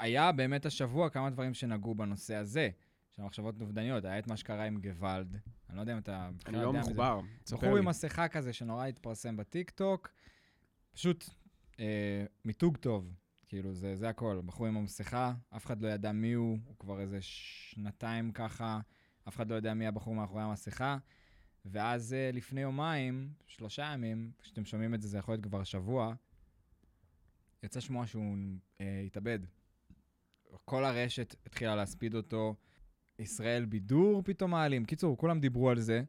היה באמת השבוע כמה דברים שנגעו בנושא הזה, של מחשבות אובדניות. היה את מה שקרה עם גוואלד. אני לא יודע אם אתה אני לא. מחובר. בחור לי. עם מסכה כזה שנורא התפרסם בטיקטוק, פשוט אה, מיתוג טוב, כאילו, זה, זה הכל. בחור עם המסכה, אף אחד לא ידע מי הוא, הוא כבר איזה שנתיים ככה, אף אחד לא יודע מי הבחור מאחורי המסכה. ואז אה, לפני יומיים, שלושה ימים, כשאתם שומעים את זה, זה יכול להיות כבר שבוע, יצא שמועה שהוא אה, התאבד. כל הרשת התחילה להספיד אותו, ישראל בידור פתאום מעלים. קיצור, כולם דיברו על זה.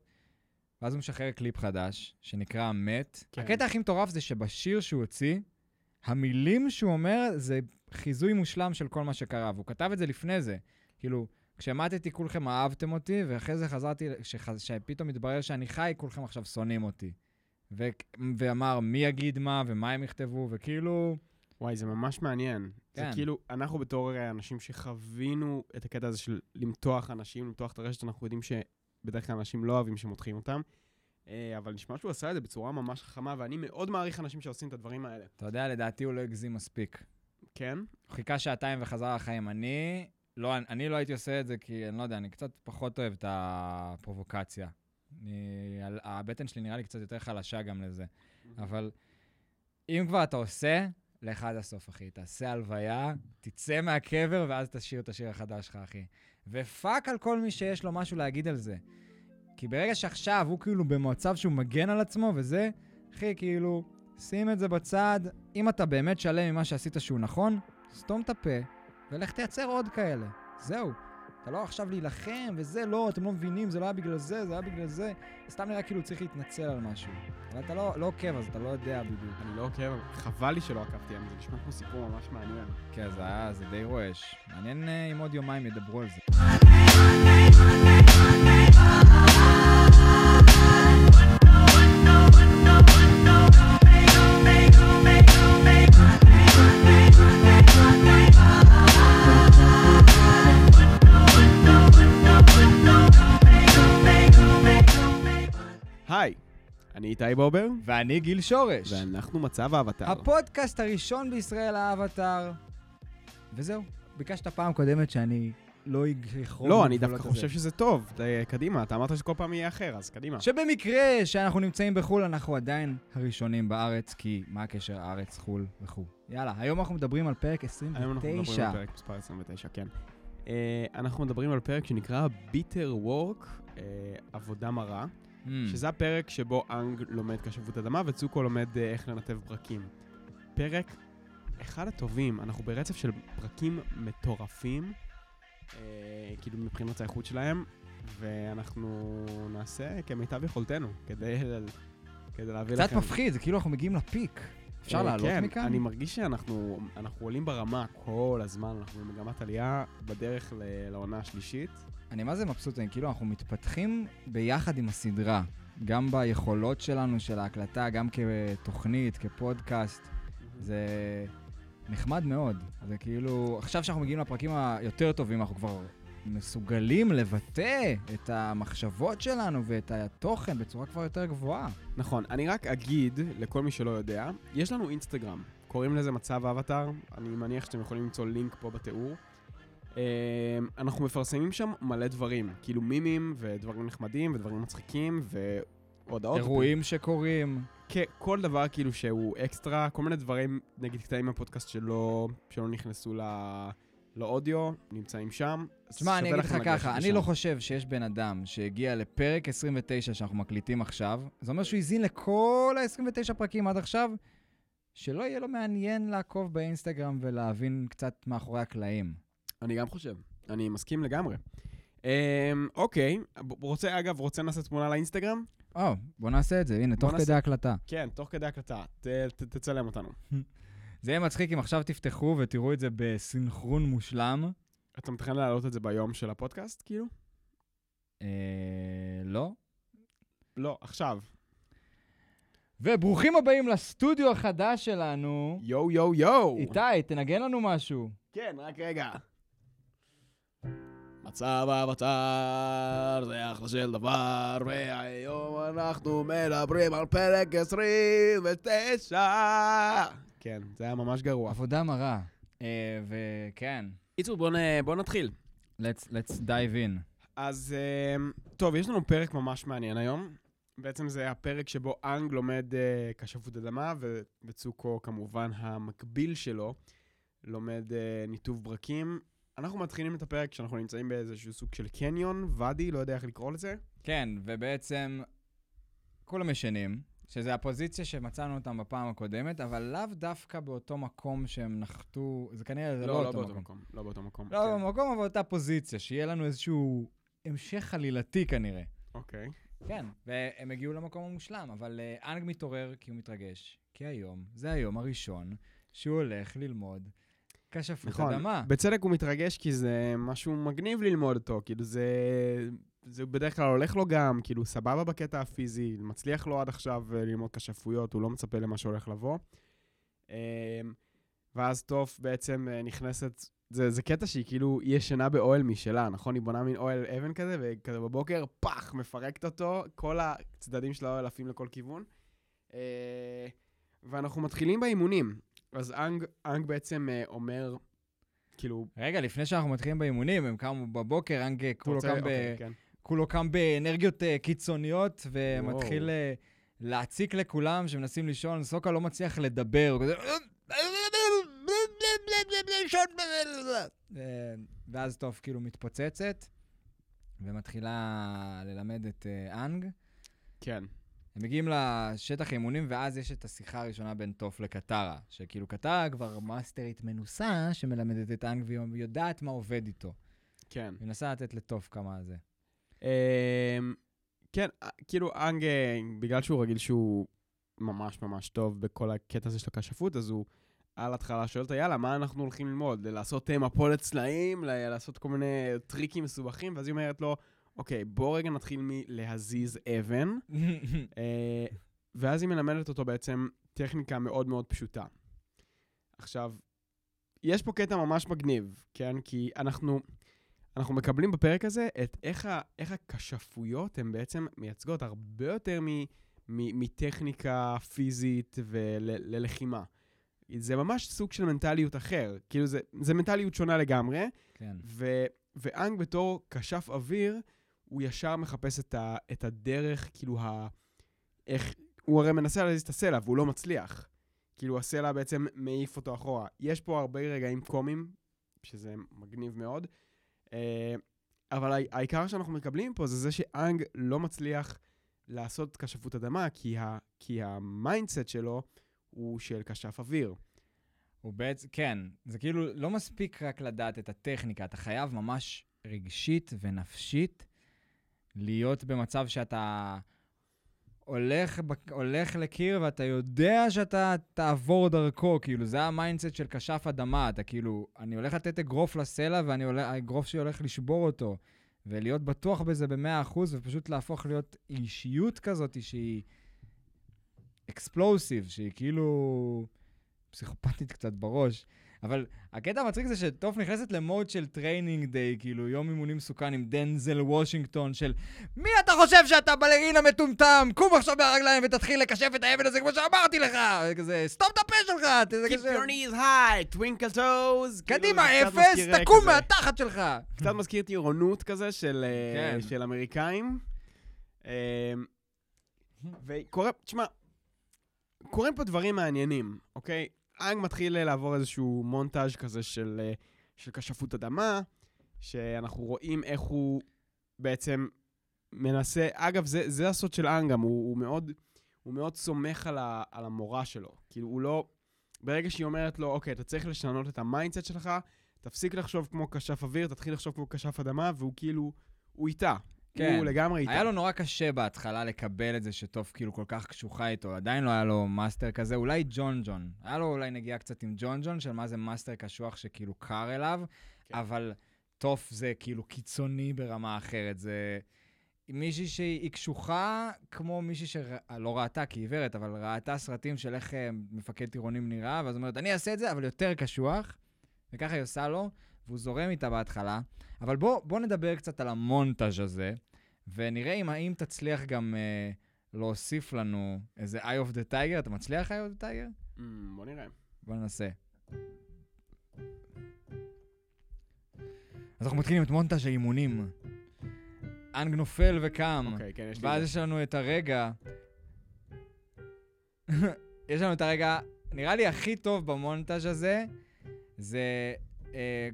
ואז הוא משחרר קליפ חדש, שנקרא מת. כן. הקטע הכי מטורף זה שבשיר שהוא הוציא, המילים שהוא אומר זה חיזוי מושלם של כל מה שקרה, והוא כתב את זה לפני זה. כאילו, כשמטתי כולכם אהבתם אותי, ואחרי זה חזרתי, שחז... שפתאום התברר שאני חי, כולכם עכשיו שונאים אותי. ו... ואמר מי יגיד מה ומה הם יכתבו, וכאילו... וואי, זה ממש מעניין. זה כן. כאילו, אנחנו בתור אנשים שחווינו את הקטע הזה של למתוח אנשים, למתוח את הרשת, אנחנו יודעים שבדרך כלל אנשים לא אוהבים שמותחים אותם. אה, אבל נשמע שהוא עשה את זה בצורה ממש חכמה, ואני מאוד מעריך אנשים שעושים את הדברים האלה. אתה יודע, לדעתי הוא לא הגזים מספיק. כן? הוא חיכה שעתיים וחזר לחיים. אני לא, אני לא הייתי עושה את זה כי, אני לא יודע, אני קצת פחות אוהב את הפרובוקציה. אני, הבטן שלי נראה לי קצת יותר חלשה גם לזה. אבל אם כבר אתה עושה, לך עד הסוף, אחי. תעשה הלוויה, תצא מהקבר, ואז תשאיר את השיר החדש שלך, אחי. ופאק על כל מי שיש לו משהו להגיד על זה. כי ברגע שעכשיו הוא כאילו במצב שהוא מגן על עצמו וזה, אחי, כאילו, שים את זה בצד. אם אתה באמת שלם ממה שעשית שהוא נכון, סתום את הפה, ולך תייצר עוד כאלה. זהו. אתה לא עכשיו להילחם, וזה לא, אתם לא מבינים, זה לא היה בגלל זה, זה היה בגלל זה. סתם נראה כאילו צריך להתנצל על משהו. אבל אתה לא, לא עוקב, אז אתה לא יודע בדיוק. אני לא עוקב, חבל לי שלא עקבתי זה נשמע כמו סיפור ממש מעניין. כן, זה היה, זה די רועש. מעניין אה, אם עוד יומיים ידברו על זה. אני איתי בובר, ואני גיל שורש. ואנחנו מצב האבטר. הפודקאסט הראשון בישראל, האבטאר. וזהו. ביקשת פעם קודמת שאני לא אגחרום. לא, אני דווקא. חושב שזה טוב. קדימה, אתה אמרת שכל פעם יהיה אחר, אז קדימה. שבמקרה שאנחנו נמצאים בחו"ל, אנחנו עדיין הראשונים בארץ, כי מה הקשר הארץ, חו"ל וכו'. יאללה, היום אנחנו מדברים על פרק היום אנחנו מדברים 29. על פרק מספר 29, כן. אה, אנחנו מדברים על פרק שנקרא ביטר וורק, עבודה מרה, Mm. שזה הפרק שבו אנג לומד קשבות אדמה וצוקו לומד אה, איך לנתב פרקים. פרק אחד הטובים, אנחנו ברצף של פרקים מטורפים, אה, כאילו מבחינת האיכות שלהם, ואנחנו נעשה כמיטב יכולתנו כדי, כדי להביא לכם. קצת מפחיד, זה כאילו אנחנו מגיעים לפיק. אפשר אה, לעלות כן, מכאן? אני מרגיש שאנחנו אנחנו עולים ברמה כל הזמן, אנחנו במגמת עלייה בדרך לעונה השלישית. אני מה זה מבסוט, אני כאילו, אנחנו מתפתחים ביחד עם הסדרה. גם ביכולות שלנו, של ההקלטה, גם כתוכנית, כפודקאסט. זה נחמד מאוד. זה כאילו, עכשיו שאנחנו מגיעים לפרקים היותר טובים, אנחנו כבר מסוגלים לבטא את המחשבות שלנו ואת התוכן בצורה כבר יותר גבוהה. נכון, אני רק אגיד לכל מי שלא יודע, יש לנו אינסטגרם, קוראים לזה מצב אבטאר, אני מניח שאתם יכולים למצוא לינק פה בתיאור. אה, אנחנו מפרסמים שם מלא דברים, כאילו מימים ודברים נחמדים ודברים מצחיקים והודעות. אירועים שקורים. כן, כל דבר כאילו שהוא אקסטרה, כל מיני דברים, נגיד קטעים מהפודקאסט שלא, שלא נכנסו ל... לאודיו, נמצאים שם. תשמע, אני אגיד לך ככה, אני. לא חושב שיש בן אדם שהגיע לפרק 29 שאנחנו מקליטים עכשיו, זה אומר שהוא האזין לכל ה-29 פרקים עד עכשיו, שלא יהיה לו מעניין לעקוב באינסטגרם ולהבין קצת מאחורי הקלעים. אני גם חושב, אני מסכים לגמרי. אמ, אוקיי, רוצה, אגב, רוצה נעשה תמונה לאינסטגרם? או, בוא נעשה את זה, הנה, תוך. כדי הקלטה. כן, תוך כדי הקלטה, תצלם אותנו. זה יהיה מצחיק אם עכשיו תפתחו ותראו את זה בסינכרון מושלם. אתה מתכנן להעלות את זה ביום של הפודקאסט, כאילו? אה, לא. לא, עכשיו. וברוכים הבאים לסטודיו החדש שלנו. יואו, יואו, יואו. איתי, תנגן לנו משהו. כן, רק רגע. מצב האבטר זה אחלה של דבר, והיום אנחנו מדברים על פרק 29. כן, זה היה ממש גרוע. עבודה מרה. אה, וכן, קיצור, בוא, נ... בוא נתחיל. let's, let's dive in. אז אמ, טוב, יש לנו פרק ממש מעניין היום. בעצם זה הפרק שבו אנג לומד uh, כשפות אדמה, וצוקו כמובן המקביל שלו, לומד uh, ניתוב ברקים. אנחנו מתחילים את הפרק כשאנחנו נמצאים באיזשהו סוג של קניון, ואדי, לא יודע איך לקרוא לזה. כן, ובעצם כולם ישנים, שזה הפוזיציה שמצאנו אותם בפעם הקודמת, אבל לאו דווקא באותו מקום שהם נחתו, זה כנראה זה לא, לא אותו באותו מקום. מקום. לא באותו מקום. לא כן. במקום, אבל באותה פוזיציה, שיהיה לנו איזשהו המשך עלילתי כנראה. אוקיי. כן, והם הגיעו למקום המושלם, אבל uh, אנג מתעורר כי הוא מתרגש, כי היום, זה היום הראשון שהוא הולך ללמוד כשפות נכון. אדמה. בצדק הוא מתרגש כי זה משהו מגניב ללמוד אותו, כאילו זה... זה בדרך כלל הולך לו גם, כאילו סבבה בקטע הפיזי, מצליח לו עד עכשיו אה, ללמוד כשפויות, הוא לא מצפה למה שהולך לבוא. אמ, ואז טוף בעצם אה, נכנסת, זה, זה קטע שהיא כאילו, היא ישנה באוהל משלה, נכון? היא בונה מין אוהל אבן כזה, וכזה בבוקר, פאח, מפרקת אותו, כל הצדדים של האוהל עפים לכל כיוון. אה, ואנחנו מתחילים באימונים. אז אנג, אנג בעצם אה, אומר, כאילו, רגע, לפני שאנחנו מתחילים באימונים, הם קמו בבוקר, אנג אתה כולו רוצה- קם ב... אוקיי, כן. כולו קם באנרגיות uh, קיצוניות, ומתחיל uh, להציק לכולם שמנסים לישון. סוקה לא מצליח לדבר, הוא כזה... אה, ואז טוב כאילו מתפוצצת, ומתחילה ללמד את אה, אנג. כן. הם מגיעים לשטח אימונים, ואז יש את השיחה הראשונה בין טוף לקטרה, שכאילו קטרה כבר מאסטרית מנוסה, שמלמדת את אנג, והיא יודעת מה עובד איתו. כן. היא מנסה לתת לטוף כמה זה. אמ, כן, אה, כאילו אנג, אה, בגלל שהוא רגיל שהוא ממש ממש טוב בכל הקטע הזה של הכשפות, אז הוא על ההתחלה שואל אותה, יאללה, מה אנחנו הולכים ללמוד? לעשות אה, מפולת צלעים? ל- לעשות כל מיני טריקים מסובכים? ואז היא אומרת לו, אוקיי, בוא רגע נתחיל מלהזיז אבן. אה, ואז היא מלמדת אותו בעצם טכניקה מאוד מאוד פשוטה. עכשיו, יש פה קטע ממש מגניב, כן? כי אנחנו, אנחנו מקבלים בפרק הזה את איך, ה, איך הכשפויות הן בעצם מייצגות הרבה יותר מ, מ, מטכניקה פיזית וללחימה. זה ממש סוג של מנטליות אחר. כאילו, זה, זה מנטליות שונה לגמרי, כן. ו, ואנג בתור כשף אוויר, הוא ישר מחפש את, ה, את הדרך, כאילו, ה, איך... הוא הרי מנסה להזיז את הסלע, והוא לא מצליח. כאילו, הסלע בעצם מעיף אותו אחורה. יש פה הרבה רגעים קומיים, שזה מגניב מאוד, אה, אבל העי- העיקר שאנחנו מקבלים פה זה זה שאנג לא מצליח לעשות כשפות אדמה, כי, ה, כי ה mindset שלו הוא של כשף אוויר. הוא בעצם, כן, זה כאילו לא מספיק רק לדעת את הטכניקה, אתה חייב ממש רגשית ונפשית להיות במצב שאתה הולך, הולך לקיר ואתה יודע שאתה תעבור דרכו, כאילו, זה ה mindset של כשף אדמה, אתה כאילו, אני הולך לתת אגרוף לסלע והאגרוף שלי הולך לשבור אותו, ולהיות בטוח בזה ב-100% ופשוט להפוך להיות אישיות כזאת שהיא explosive, שהיא כאילו פסיכופתית קצת בראש. אבל הקטע המצחיק זה שטוף נכנסת למוד של Training Day, כאילו יום אימונים מסוכן עם דנזל וושינגטון של מי אתה חושב שאתה בלרינה מטומטם? קום עכשיו מהרגליים ותתחיל לקשף את האבן הזה כמו שאמרתי לך! כזה, סתום את הפה שלך! Keep your knees high, twinkle toes. קדימה, כאילו, קצת אפס, אה, תקום מהתחת שלך! קצת מזכיר טירונות כזה של, אה, כן. של אמריקאים. אה, וקורה, תשמע, קורים פה דברים מעניינים, אוקיי? אנג מתחיל אה, לעבור איזשהו מונטאז' כזה של, אה, של כשפות אדמה, שאנחנו רואים איך הוא בעצם מנסה, אגב, זה, זה הסוד של אנג גם, הוא, הוא מאוד, הוא מאוד סומך על, ה, על המורה שלו. כאילו, הוא לא... ברגע שהיא אומרת לו, אוקיי, אתה צריך לשנות את ה mindset שלך, תפסיק לחשוב כמו כשף אוויר, תתחיל לחשוב כמו כשף אדמה, והוא כאילו, הוא איתה. כן. הוא לגמרי איתה. היה לו נורא קשה בהתחלה לקבל את זה שטוף כאילו כל כך קשוחה איתו, עדיין לא היה לו master כזה, אולי ג'ונג ג'ונג. היה לו אולי נגיעה קצת עם ג'ונג ג'ונג של מה זה master קשוח שכאילו קר אליו, כן. אבל טוף זה כאילו קיצוני ברמה אחרת. זה מישהי שהיא קשוחה כמו מישהי שלא ראתה כי היא עיוורת, אבל ראתה סרטים של איך אה, מפקד טירונים נראה, ואז אומרת, אני אעשה את זה, אבל יותר קשוח, וככה היא עושה לו, והוא זורם איתה בהתחלה. אבל בוא, בוא נדבר קצת על המונטאז' הזה, ונראה אם האם תצליח גם אה, להוסיף לנו איזה Eye of the Tiger. אתה מצליח Eye of the Tiger? Mm, בוא נראה. בוא ננסה. אז אנחנו מתחילים את מונטאז' האימונים. אנג נופל וקם. אוקיי, כן, יש לי... ואז יש לנו את הרגע... יש לנו את הרגע, נראה לי הכי טוב במונטאז' הזה, זה אה,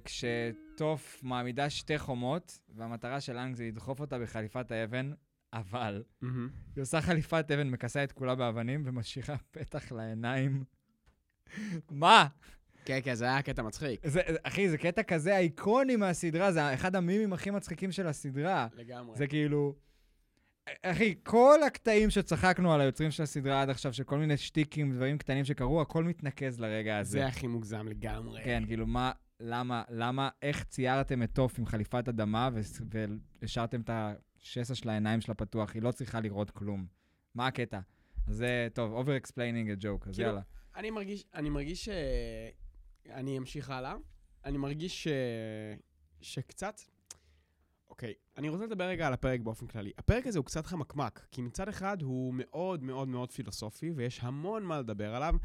כשטוף מעמידה שתי חומות, והמטרה של אנג זה לדחוף אותה בחליפת האבן, אבל. מהמם. היא עושה חליפת אבן, מכסה את כולה באבנים ומשאירה פתח לעיניים. מה? כן, כן, זה היה קטע מצחיק. זה, אחי, זה קטע כזה איקוני מהסדרה, זה אחד המימים הכי מצחיקים של הסדרה. לגמרי. זה כאילו... אחי, כל הקטעים שצחקנו על היוצרים של הסדרה עד עכשיו, של כל מיני שטיקים, דברים קטנים שקרו, הכל מתנקז לרגע הזה. זה הכי מוגזם לגמרי. כן, כאילו, מה, למה, למה, איך ציירתם את טוף עם חליפת אדמה והשארתם את השסע של העיניים שלה פתוח? היא לא צריכה לראות כלום. מה הקטע? אז זה, טוב, over explaining a joke, אז כאילו, יאללה. אני מרגיש, אני מרגיש ש... אני אמשיך הלאה. אני מרגיש ש... שקצת... אוקיי, אני רוצה לדבר רגע על הפרק באופן כללי. הפרק הזה הוא קצת חמקמק, כי מצד אחד הוא מאוד מאוד מאוד פילוסופי, ויש המון מה לדבר עליו,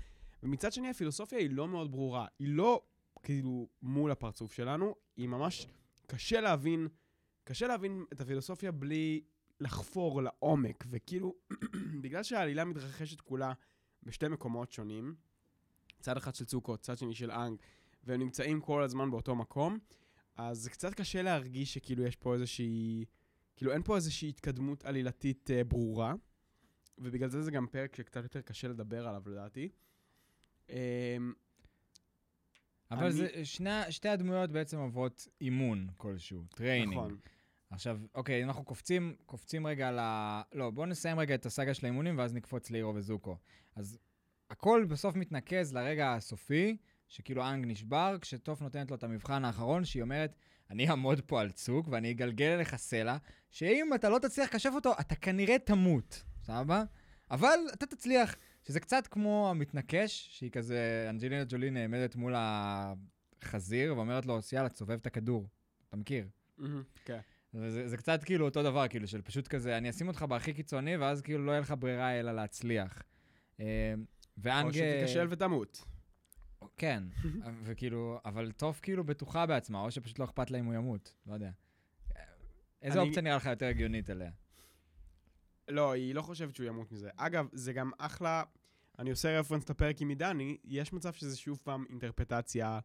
ומצד שני הפילוסופיה היא לא מאוד ברורה. היא לא כאילו מול הפרצוף שלנו, היא ממש... קשה להבין, קשה להבין את הפילוסופיה בלי לחפור לעומק, וכאילו, בגלל שהעלילה מתרחשת כולה בשתי מקומות שונים, צד אחד של זוקו, צד שני של אנג, והם נמצאים כל הזמן באותו מקום, אז זה קצת קשה להרגיש שכאילו יש פה איזושהי... כאילו אין פה איזושהי התקדמות עלילתית אה, ברורה, ובגלל זה זה גם פרק שקצת יותר קשה לדבר עליו לדעתי. אה, אבל אני- זה, שני, שתי הדמויות בעצם עוברות אימון כלשהו, training. נכון. עכשיו, אוקיי, אנחנו קופצים, קופצים רגע ל... לא, בואו נסיים רגע את הסאגה של האימונים, ואז נקפוץ לאירו וזוקו. אז הכל בסוף מתנקז לרגע הסופי, שכאילו האנג נשבר, כשטוף נותנת לו את המבחן האחרון, שהיא אומרת, אני אעמוד פה על צוק ואני אגלגל אליך סלע, שאם אתה לא תצליח לקשף אותו, אתה כנראה תמות, סבבה? אבל אתה תצליח, שזה קצת כמו המתנקש, שהיא כזה, אנג'לינה ג'ולי נעמדת מול החזיר, ואומרת לו, יאללה, תסובב את הכדור. אתה מכיר? כן. וזה זה קצת כאילו אותו דבר, כאילו, של פשוט כזה, אני אשים אותך בהכי קיצוני, ואז כאילו לא יהיה לך ברירה אלא להצליח. אה, ואנג... או שתיכשל ותמות. כן, וכאילו, אבל טוב כאילו בטוחה בעצמה, או שפשוט לא אכפת לה אם הוא ימות, לא יודע. איזה אני- אופציה נראה לך יותר הגיונית אליה? לא, היא לא חושבת שהוא ימות מזה. אגב, זה גם אחלה, אני עושה רפרנס לפרק עם עידני, יש מצב שזה שוב פעם אינטרפטציה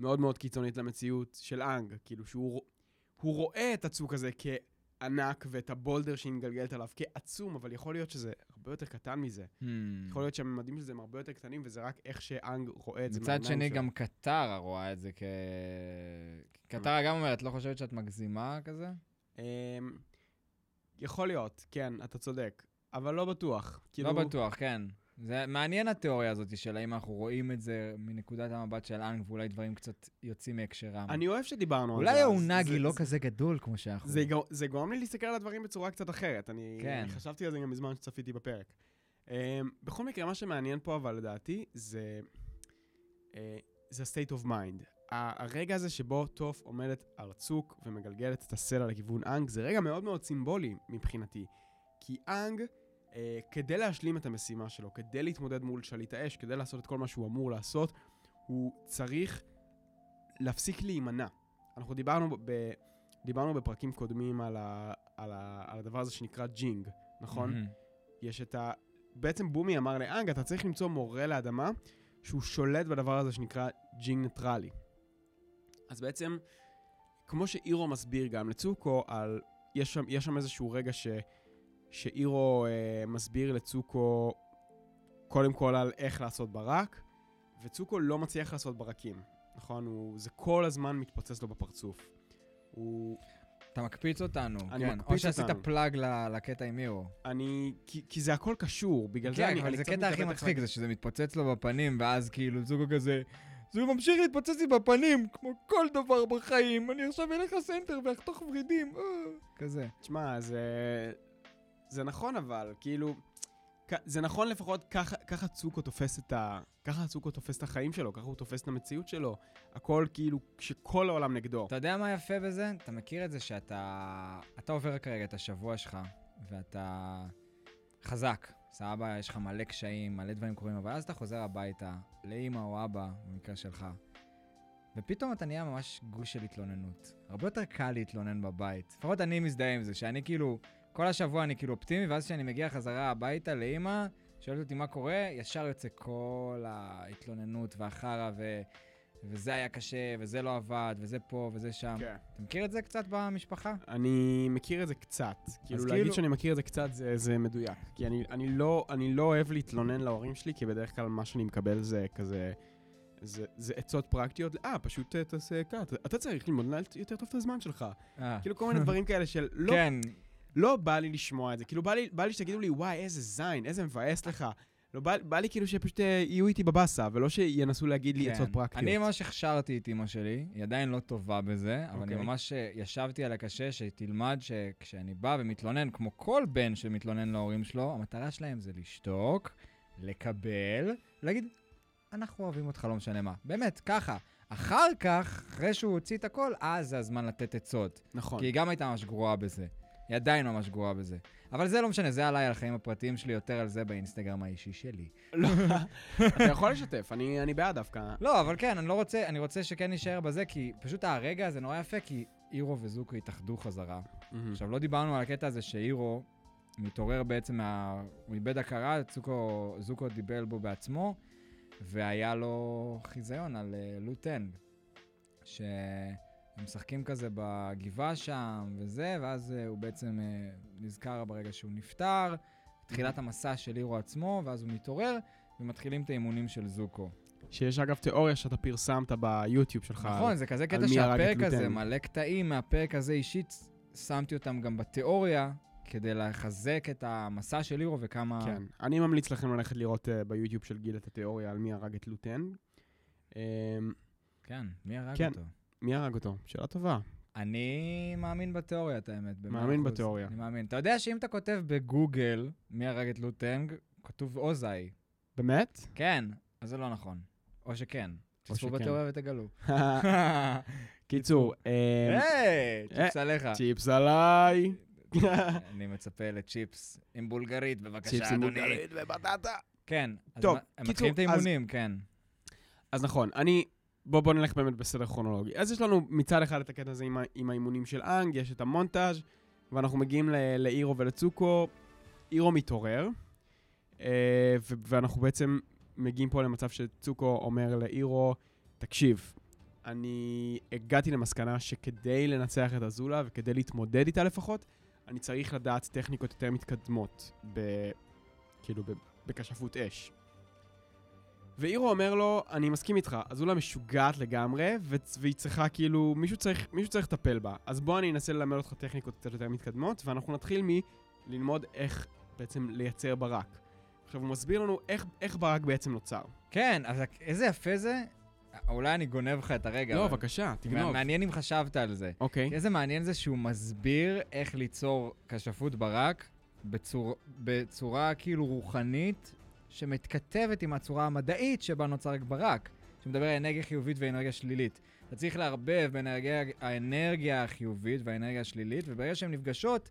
מאוד מאוד קיצונית למציאות של אנג. כאילו שהוא הוא רואה את הצוק הזה כענק ואת הבולדר שהיא מגלגלת עליו כעצום, אבל יכול להיות שזה הרבה יותר קטן מזה. Hmm. יכול להיות שהממדים של זה הם הרבה יותר קטנים, וזה רק איך שאנג רואה את זה מצד שני, שלו. גם קטרה רואה את זה כ... קטרה גם אומרת, לא חושבת שאת מגזימה כזה? יכול להיות, כן, אתה צודק. אבל לא בטוח. כאילו, לא בטוח, כן. זה מעניין התיאוריה הזאת של האם אנחנו רואים את זה מנקודת המבט של אנג, ואולי דברים קצת יוצאים מהקשרם. אני אוהב שדיברנו על זה. אולי האונגי לא זה- כזה גדול כמו שאנחנו... זה, זה גורם לי להסתכל על הדברים בצורה קצת אחרת. אני, כן. אני חשבתי על זה גם בזמן שצפיתי בפרק. Um, בכל מקרה, מה שמעניין פה, אבל לדעתי, זה, uh, זה ה-state of mind. הרגע הזה שבו טוף עומדת על הצוק ומגלגלת את הסלע לכיוון אנג, זה רגע מאוד מאוד סימבולי מבחינתי. כי אנג, uh, כדי להשלים את המשימה שלו, כדי להתמודד מול שליט האש, כדי לעשות את כל מה שהוא אמור לעשות, הוא צריך להפסיק להימנע. אנחנו דיברנו ב... דיברנו בפרקים קודמים על, ה, על, ה, על הדבר הזה שנקרא ג'ינג, נכון? מהמם. יש את ה... בעצם בומי אמר לאנג, אתה צריך למצוא מורה לאדמה שהוא שולט בדבר הזה שנקרא ג'ינג ניטרלי. אז בעצם, כמו שאירו מסביר גם לזוקו, על... יש שם, יש שם איזשהו רגע ש... שאירו אה, מסביר לזוקו קודם כל על איך לעשות ברק, וצוקו לא מצליח לעשות ברקים, נכון? הוא, זה כל הזמן מתפוצץ לו בפרצוף. הוא... אתה מקפיץ אותנו, אני כן. מקפיץ או שעשית אותנו. פלאג לקטע עם מירו. אני... כי, כי זה הכל קשור, בגלל זה כן, אני... אבל אני זה קטע הכי מצחיק, זה שזה מתפוצץ לו בפנים, ואז כאילו זוגו כזה, זה ממשיך להתפוצץ לי בפנים, כמו כל דבר בחיים, אני עכשיו אלך לסנטר ואחתוך ורידים, אה", כזה. תשמע, זה... זה נכון אבל, כאילו... זה נכון לפחות ככה, ככה צוקו תופס את ה... ככה צוקו תופס את החיים שלו, ככה הוא תופס את המציאות שלו. הכל כאילו, כשכל העולם נגדו. אתה יודע מה יפה בזה? אתה מכיר את זה שאתה... אתה עובר כרגע את השבוע שלך, ואתה חזק, סבבה, יש לך מלא קשיים, מלא דברים קורים, אבל אז אתה חוזר הביתה, לאמא או אבא, במקרה שלך, ופתאום אתה נהיה ממש גוש של התלוננות. הרבה יותר קל להתלונן בבית. לפחות אני מזדהה עם זה, שאני כאילו, כל השבוע אני כאילו אופטימי, ואז כשאני מגיע חזרה הביתה לאימא, שואלת אותי מה קורה, ישר יוצא כל ההתלוננות והחרא, ו... וזה היה קשה, וזה לא עבד, וזה פה, וזה שם. כן. אתה מכיר את זה קצת במשפחה? אני מכיר את זה קצת. כאילו, להגיד כאילו- שאני מכיר את זה קצת זה, זה מדויק. כי אני, אני, לא, אני לא אוהב להתלונן להורים שלי, כי בדרך כלל מה שאני מקבל זה כזה... זה, זה עצות פרקטיות, אה, פשוט אה, תעשה קאט. אתה צריך ללמוד לנהל יותר טוב את הזמן שלך. אה, כאילו כל מיני דברים כאלה של לא, כן, לא בא לי לשמוע את זה. כאילו בא לי, בא לי שתגידו לי, וואי, איזה זין, איזה מבאס לך. לא, בא, בא לי כאילו שפשוט אה, יהיו איתי בבאסה, ולא שינסו להגיד לי כן. עצות פרקטיות. אני ממש הכשרתי את אימא שלי, היא עדיין לא טובה בזה, אבל אני אוקיי. ממש אה, ישבתי על הקשה שתלמד שכשאני בא ומתלונן, כמו כל בן שמתלונן להורים שלו, המטרה שלהם זה לשתוק, לקבל, ולהגיד, אנחנו אוהבים אותך, לא משנה מה. באמת, ככה. אחר כך, אחרי שהוא הוציא את הכל, אז זה הזמן לתת עצות. נכון. כי היא גם הייתה ממש גרועה בזה. היא עדיין ממש גרועה בזה. אבל זה לא משנה, זה עליי, על החיים הפרטיים שלי, יותר על זה באינסטגרם האישי שלי. לא, אתה יכול לשתף, אני, אני בעד דווקא. לא, אבל כן, אני לא רוצה, אני רוצה שכן נישאר בזה, כי פשוט הרגע הזה נורא יפה, כי אירו וזוקו התאחדו חזרה. עכשיו, לא דיברנו על הקטע הזה שאירו מתעורר בעצם מה... הוא איבד הכרה, צוקו, זוקו דיבל בו בעצמו, והיה לו חיזיון על uh, שהם משחקים כזה בגבעה שם וזה, ואז uh, הוא בעצם uh, נזכר ברגע שהוא נפטר, תחילת המסע של אירו עצמו, ואז הוא מתעורר, ומתחילים את האימונים של זוקו. שיש אגב תיאוריה שאתה פרסמת ביוטיוב שלך. נכון, זה כזה קטע שהפרק הזה. מלא קטעים מהפרק הזה אישית, שמתי אותם גם בתיאוריה, כדי לחזק את המסע של לירו וכמה... כן. אני ממליץ לכם ללכת לראות uh, ביוטיוב של גיל את התיאוריה על מי הרג את לוטן. Um, כן, מי הרג כן. אותו? מי הרג אותו? שאלה טובה. אני מאמין בתיאוריה, את האמת. מאמין אחוז. בתיאוריה. אני מאמין. אתה יודע שאם אתה כותב בגוגל מי הרג את לוטנג, כתוב אוזאי. באמת? כן, אז זה לא נכון. או שכן. או תצפו שכן. בתיאוריה ותגלו. קיצור, um, היי, צ'יפס עליך. צ'יפס עליי. אני מצפה לצ'יפס עם בולגרית, צ'יפס בבקשה, עם אדוני. בולגרית ובטטה. כן. אז טוב, מה- הם קיצור, מתחילים את אז- האימונים, כן. אז נכון, אני... בוא, בוא נלך באמת בסדר כרונולוגי. אז יש לנו מצד אחד את הקטע הזה עם, עם האימונים של אנג, יש את המונטאז', ואנחנו מגיעים לאירו ולצוקו. אירו מתעורר, אה, ו- ואנחנו בעצם מגיעים פה למצב שצוקו אומר לאירו, תקשיב, אני הגעתי למסקנה שכדי לנצח את אזולה וכדי להתמודד איתה לפחות, אני צריך לדעת טכניקות יותר מתקדמות, ב... כאילו ב... בכשפות אש. ואירו אומר לו, אני מסכים איתך, אזולה משוגעת לגמרי, והיא צריכה כאילו, מישהו צריך, מישהו צריך לטפל בה. אז בוא אני אנסה ללמד אותך טכניקות קצת יותר מתקדמות, ואנחנו נתחיל מללמוד איך בעצם לייצר ברק. עכשיו, הוא מסביר לנו איך, איך ברק בעצם נוצר. כן, אז איזה יפה זה. אולי אני גונב לך את הרגע. לא, בבקשה, תגנוב. מעניין אם חשבת על זה. אוקיי. איזה מעניין זה שהוא מסביר איך ליצור כשפות ברק בצור, בצורה כאילו רוחנית, שמתכתבת עם הצורה המדעית שבה נוצר ברק, שמדבר על אנרגיה חיובית ואנרגיה שלילית. אתה צריך לערבב בין האנרגיה, האנרגיה החיובית והאנרגיה השלילית, וברגע שהן נפגשות,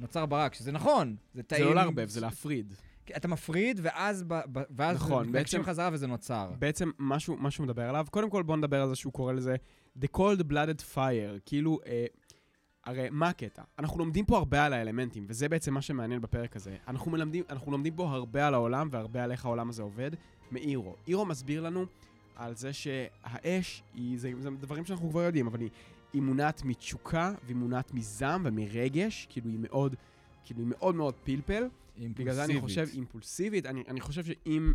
נוצר ברק, שזה נכון, זה טעים. זה לא לערבב, זה להפריד. אתה מפריד, ואז, ב, ב, ואז נכון, מתנגשים חזרה וזה נוצר. בעצם משהו, מה שהוא מדבר עליו, קודם כל בוא נדבר על זה שהוא קורא לזה The Cold Blooded Fire, כאילו, אה, הרי מה הקטע? אנחנו לומדים פה הרבה על האלמנטים, וזה בעצם מה שמעניין בפרק הזה. אנחנו, מלמדים, אנחנו לומדים פה הרבה על העולם והרבה על איך העולם הזה עובד מאירו. אירו מסביר לנו על זה שהאש, היא, זה, זה דברים שאנחנו כבר יודעים, אבל היא, היא מונעת מתשוקה, והיא מונעת מזעם ומרגש, כאילו היא מאוד, כאילו היא מאוד מאוד פלפל. בגלל זה אני חושב אימפולסיבית, אני, אני חושב שאם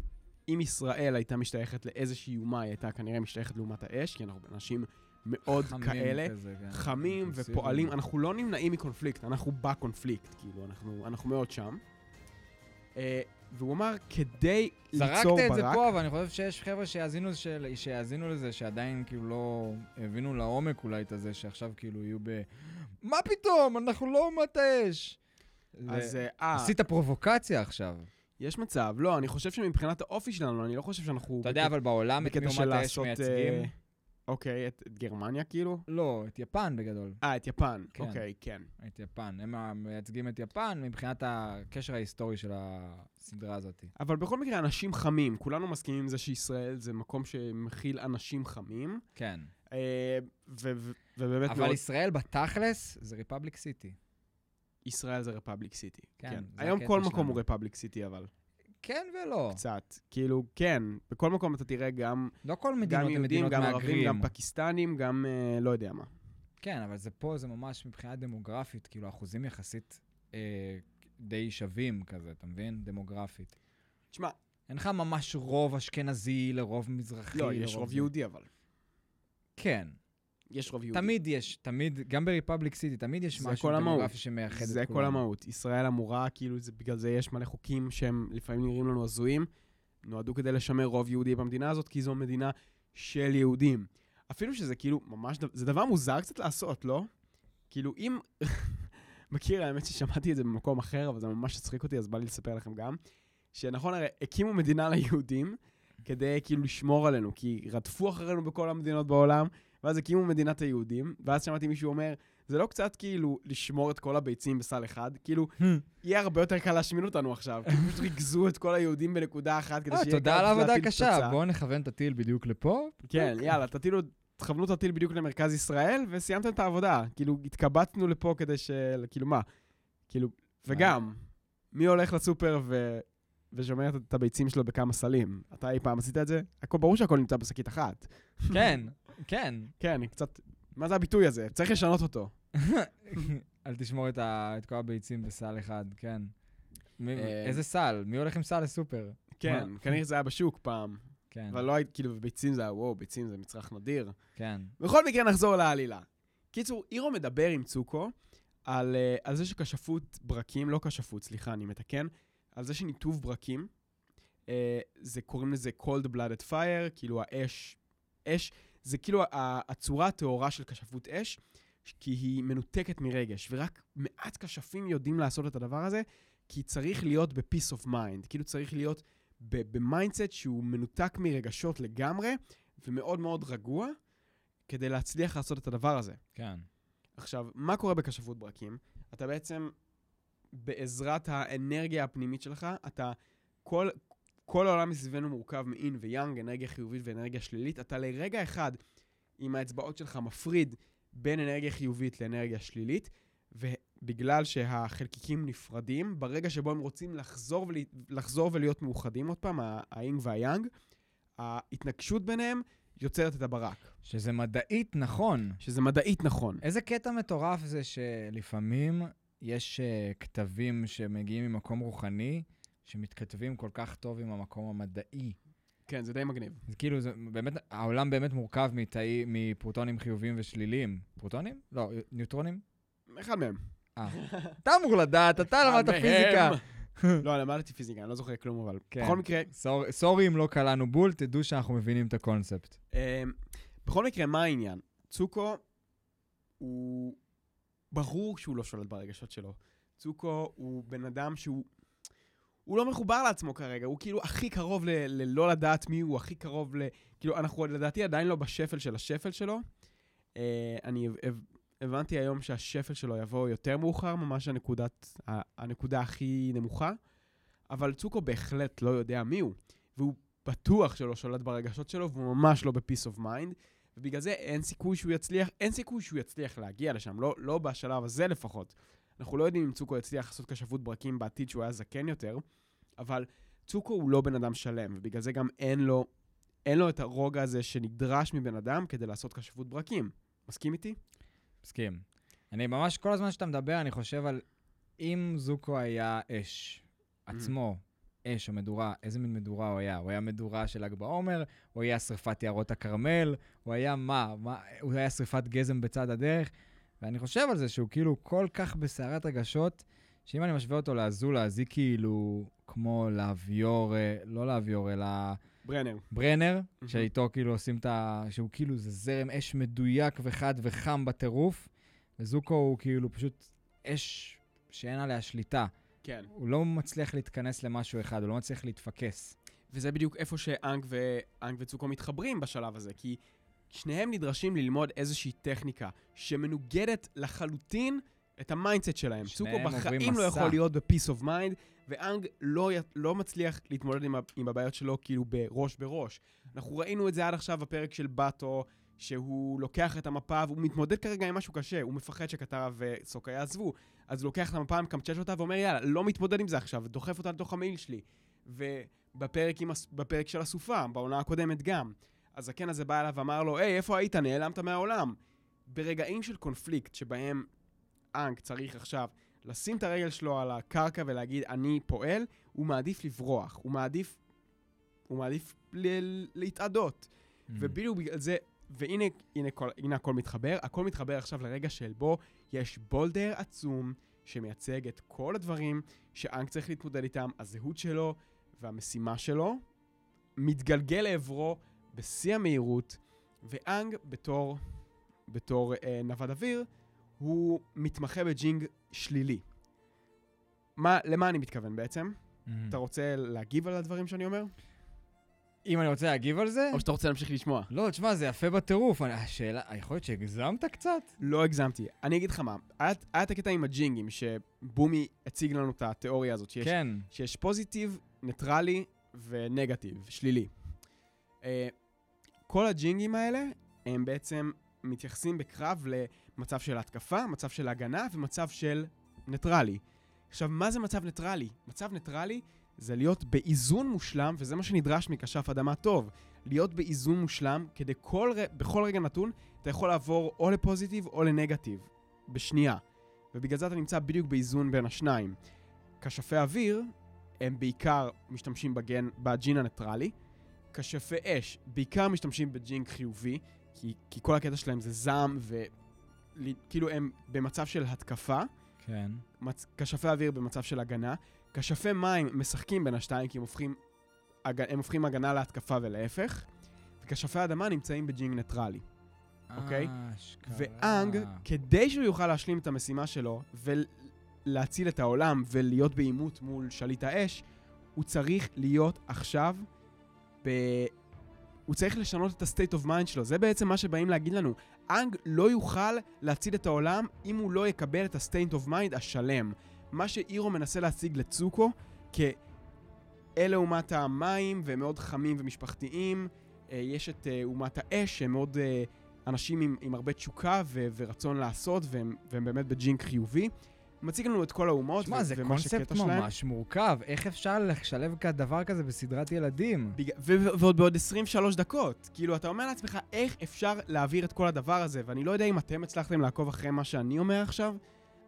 אם ישראל הייתה משתייכת לאיזושהי אומה, היא הייתה כנראה משתייכת לעומת האש, כי אנחנו אנשים מאוד חמים כאלה, כזה, כן. חמים. ופועלים, אנחנו לא נמנעים מקונפליקט, אנחנו בקונפליקט, כאילו, אנחנו, אנחנו מאוד שם. Uh, והוא אמר, כדי ליצור זרקת ברק... את זה פה, אבל אני חושב שיש חבר'ה שיאזינו, של, שיאזינו לזה, שעדיין כאילו לא הבינו לעומק אולי את הזה, שעכשיו כאילו יהיו ב... מה פתאום? אנחנו לא אומת האש. אז זה- אה, עשית פרובוקציה עכשיו. יש מצב. לא, אני חושב שמבחינת האופי שלנו, אני לא חושב שאנחנו... אתה יודע, אבל בעולם את מי אומת האש. מייצגים? אוקיי, את, את גרמניה כאילו? לא, את יפן בגדול. אה, את יפן. כן. אוקיי, כן. את יפן. הם מייצגים את יפן מבחינת הקשר ההיסטורי של הסדרה הזאת. אבל בכל מקרה, אנשים חמים. כולנו מסכימים עם זה שישראל זה מקום שמכיל אנשים חמים. כן. אה, ו- ו- ובאמת אבל מאוד, ישראל בתכלס זה ריפבליק סיטי. ישראל זה רפבליק סיטי. כן, כן. היום כל מקום שלנו. הוא רפבליק סיטי, אבל כן ולא. קצת. כאילו, כן, בכל מקום אתה תראה גם לא כל גם מדינות הן יהודים, מדינות גם ערבים, מהגרים. גם פקיסטנים, גם אה, לא יודע מה. כן, אבל זה פה, זה ממש מבחינה דמוגרפית, כאילו, אחוזים יחסית אה, די שווים כזה, אתה מבין? דמוגרפית. תשמע, אין לך ממש רוב אשכנזי לרוב מזרחי. לא, יש רוב. יהודי, אבל. כן, יש רוב יהודי. תמיד יש, תמיד, גם בריפבליק סיטי, תמיד יש זה משהו. דמוגרפי שמייחד את זה כולם. כל המהות. ישראל אמורה, כאילו, זה, בגלל זה יש מלא חוקים שהם לפעמים נראים לנו הזויים, נועדו כדי לשמר רוב יהודי במדינה הזאת, כי זו מדינה של יהודים. אפילו שזה כאילו ממש, זה דבר מוזר קצת לעשות, לא? כאילו, אם... מכיר, האמת ששמעתי את זה במקום אחר, אבל זה ממש הצחיק אותי, אז בא לי לספר לכם גם, שנכון, הרי הקימו מדינה ליהודים כדי כאילו לשמור עלינו, כי רדפו אחרינו בכל המדינות בעולם, ואז הקימו מדינת היהודים, ואז שמעתי מישהו אומר, זה לא קצת כאילו לשמור את כל הביצים בסל אחד? כאילו, יהיה הרבה יותר קל להשמין אותנו עכשיו. כי פשוט ריכזו את כל היהודים בנקודה אחת כדי אה, שיהיה תודה קל על העבודה להטיל הקשה. בואו נכוון את הטיל בדיוק לפה. כן, יאללה, תטילו, תכוונו את הטיל בדיוק למרכז ישראל, וסיימתם את העבודה. כאילו, התקבצנו לפה כדי ש... כאילו, מה? כאילו, וגם, מי הולך לסופר ו... ושומר את הביצים שלו בכמה סלים? אתה אי פעם עשית את זה? הכל ברור שהכל נמצא בשקית אחת. כן, כן. כן, אני קצת... מה זה הביטוי הזה? צריך לשנות אותו. אל תשמור את ה- את כל הביצים בסל אחד, כן. מי- אה, איזה סל? מי הולך עם סל לסופר? כן? כנראה זה היה בשוק פעם. כן, אבל לא הייתי, כאילו, ביצים זה היה, וואו, ביצים זה מצרך נדיר. כן. בכל מקרה, נחזור לעלילה. קיצור, אירו מדבר עם צוקו על, uh, על זה שכשפות ברקים, לא כשפות, סליחה, אני מתקן, על זה שניתוב ברקים, uh, זה קוראים לזה cold blooded fire, כאילו האש, אש, זה כאילו הצורה הטהורה של כשפות אש, כי היא מנותקת מרגש, ורק מעט כשפים יודעים לעשות את הדבר הזה, כי צריך להיות ב-peace of mind, כאילו צריך להיות ב mindset שהוא מנותק מרגשות לגמרי, ומאוד מאוד רגוע, כדי להצליח לעשות את הדבר הזה. כן. עכשיו, מה קורה בכשפות ברקים? אתה בעצם, בעזרת האנרגיה הפנימית שלך, אתה, כל, כל העולם מסביבנו מורכב מאין ויאנג, אנרגיה חיובית ואנרגיה שלילית. אתה לרגע אחד, עם האצבעות שלך, מפריד בין אנרגיה חיובית לאנרגיה שלילית, ובגלל שהחלקיקים נפרדים, ברגע שבו הם רוצים לחזור, ול, לחזור ולהיות מאוחדים עוד פעם, האינג והיאנג, ההתנגשות ביניהם יוצרת את הברק. שזה מדעית נכון. שזה מדעית נכון. איזה קטע מטורף זה שלפעמים יש uh, כתבים שמגיעים ממקום רוחני, שמתכתבים כל כך טוב עם המקום המדעי. כן, זה די מגניב. זה כאילו, זה באמת, העולם באמת מורכב מתאי, מפרוטונים חיוביים ושליליים. פרוטונים? לא, ניוטרונים? אחד מהם. אה. אתה אמור לדעת, אתה למדת פיזיקה. לא, למדתי פיזיקה, אני לא זוכר כלום, אבל כן. בכל מקרה, סור- סורי אם לא קלענו בול, תדעו שאנחנו מבינים את הקונספט. אמ, בכל מקרה, מה העניין? צוקו הוא... ברור שהוא לא שולט ברגשות שלו. צוקו הוא בן אדם שהוא... הוא לא מחובר לעצמו כרגע, הוא כאילו הכי קרוב ל- ללא לדעת מי הוא, הכי קרוב ל... כאילו, אנחנו לדעתי עדיין לא בשפל של השפל שלו. אה, אני הב- הב- הבנתי היום שהשפל שלו יבוא יותר מאוחר, ממש הנקודת, הנקודה הכי נמוכה, אבל צוקו בהחלט לא יודע מי הוא, והוא בטוח שלא שולט ברגשות שלו, והוא ממש לא ב-peace of mind, ובגלל זה אין סיכוי שהוא יצליח, אין סיכוי שהוא יצליח להגיע לשם, לא, לא בשלב הזה לפחות. אנחנו לא יודעים אם צוקו יצליח לעשות כשפות ברקים בעתיד שהוא היה זקן יותר, אבל צוקו הוא לא בן אדם שלם, ובגלל זה גם אין לו, אין לו את הרוגע הזה שנדרש מבן אדם כדי לעשות כשפות ברקים. מסכים איתי? מסכים. אני ממש, כל הזמן שאתה מדבר, אני חושב על אם זוקו היה אש, עצמו, אש או מדורה, איזה מין מדורה הוא היה? הוא היה מדורה של ל"ג בעומר, הוא היה שרפת יערות הכרמל, הוא היה מה? מה? הוא היה שרפת גזם בצד הדרך, ואני חושב על זה שהוא כאילו כל כך בסערת רגשות, שאם אני משווה אותו לאזולה, אז היא כאילו כמו לאביור, אה, לא לאביור, אלא ברנר. ברנר, שאיתו כאילו עושים את ה... שהוא כאילו זה זרם אש מדויק וחד וחם בטירוף, וזוקו הוא כאילו פשוט אש שאין עליה שליטה. כן. הוא לא מצליח להתכנס למשהו אחד, הוא לא מצליח להתפקס. וזה בדיוק איפה שאנג, ו... אנג וזוקו מתחברים בשלב הזה, כי שניהם נדרשים ללמוד איזושהי טכניקה שמנוגדת לחלוטין את ה mindset שלהם. זוקו בחיים לא. יכול להיות ב-peace of mind, ואנג לא, י- לא מצליח להתמודד עם, עם הבעיות שלו כאילו בראש בראש. אנחנו ראינו את זה עד עכשיו בפרק של באטו, שהוא לוקח את המפה והוא מתמודד כרגע עם משהו קשה, הוא מפחד שקטרה וסוקה יעזבו, אז הוא לוקח את המפה, מקמצ'ץ' אותה ואומר, יאללה, לא מתמודד עם זה עכשיו, ודוחף אותה לתוך המעיל שלי. ובפרק הס... בפרק של הסופה, בעונה הקודמת גם, הזקן הזה בא אליו ואמר לו, היי, איפה היית? נעלמת מהעולם. ברגעים של קונפליקט שבהם אנק צריך עכשיו לשים את הרגל שלו על הקרקע ולהגיד, אני פועל, הוא מעדיף לברוח, הוא מעדיף, הוא מעדיף ל- להתאדות. Mm. ובדיוק בגלל זה, והנה הנה, כל, הנה הכל מתחבר, הכל מתחבר עכשיו לרגע שבו יש boulder עצום שמייצג את כל הדברים שאנג צריך להתמודד איתם, הזהות שלו והמשימה שלו, מתגלגל לעברו בשיא המהירות, ואנג בתור, בתור אה, נווד אוויר, הוא מתמחה בג'ינג שלילי. מה, למה אני מתכוון בעצם? Mm. אתה רוצה להגיב על הדברים שאני אומר? אם אני רוצה להגיב על זה? או שאתה רוצה להמשיך לשמוע? לא, תשמע, זה יפה בטירוף. אני- השאלה, יכול להיות שהגזמת קצת? לא הגזמתי. אני אגיד לך מה, היה, את הקטע עם הג'ינגים, שבומי הציג לנו את התיאוריה הזאת, שיש, כן. שיש פוזיטיב, ניטרלי ונגטיב, שלילי. Uh, כל הג'ינגים האלה, הם בעצם מתייחסים בקרב למצב של התקפה, מצב של הגנה ומצב של ניטרלי. עכשיו, מה זה מצב ניטרלי? מצב ניטרלי זה להיות באיזון מושלם, וזה מה שנדרש מכשף אדמה טוב. להיות באיזון מושלם, כדי כל, בכל רגע נתון, אתה יכול לעבור או ל positive או לנגטיב, בשנייה. ובגלל זה אתה נמצא בדיוק באיזון בין השניים. כשפי אוויר, הם בעיקר משתמשים בג'ינג, בג'ינג הניטרלי. כשפי אש, בעיקר משתמשים בג'ינג חיובי, כי, כי כל הקטע שלהם זה זעם, וכאילו הם במצב של התקפה. כן. מצ... כשפי אוויר במצב של הגנה. כשפי מים משחקים בין השתיים, כי הם הופכים. הם הופכים הגנה להתקפה ולהפך. וכשפי אדמה נמצאים בג'ינג ניטרלי. אוקיי? ואנג, כדי שהוא יוכל להשלים את המשימה שלו ולהציל את העולם ולהיות בעימות מול שליט האש, הוא צריך להיות עכשיו ב... הוא צריך לשנות את ה-state of mind שלו. זה בעצם מה שבאים להגיד לנו. אנג לא יוכל להציל את העולם אם הוא לא יקבל את ה-state of mind השלם. מה שאירו מנסה להציג לצוקו כאלה אומת המים והם מאוד חמים ומשפחתיים. אה, יש את אה, אומת האש שהם מאוד... אה, אנשים עם, עם הרבה תשוקה ו- ורצון לעשות, והם, והם באמת בג'ינק חיובי. מציג לנו את כל האומות שמע, זה ומה קונספט שקטע שלהם. ממש מורכב. איך אפשר לשלב דבר כזה בסדרת ילדים? בג... ו- ו- ועוד בעוד 23 דקות. כאילו, אתה אומר לעצמך, איך אפשר להעביר את כל הדבר הזה? ואני לא יודע אם אתם הצלחתם לעקוב אחרי מה שאני אומר עכשיו,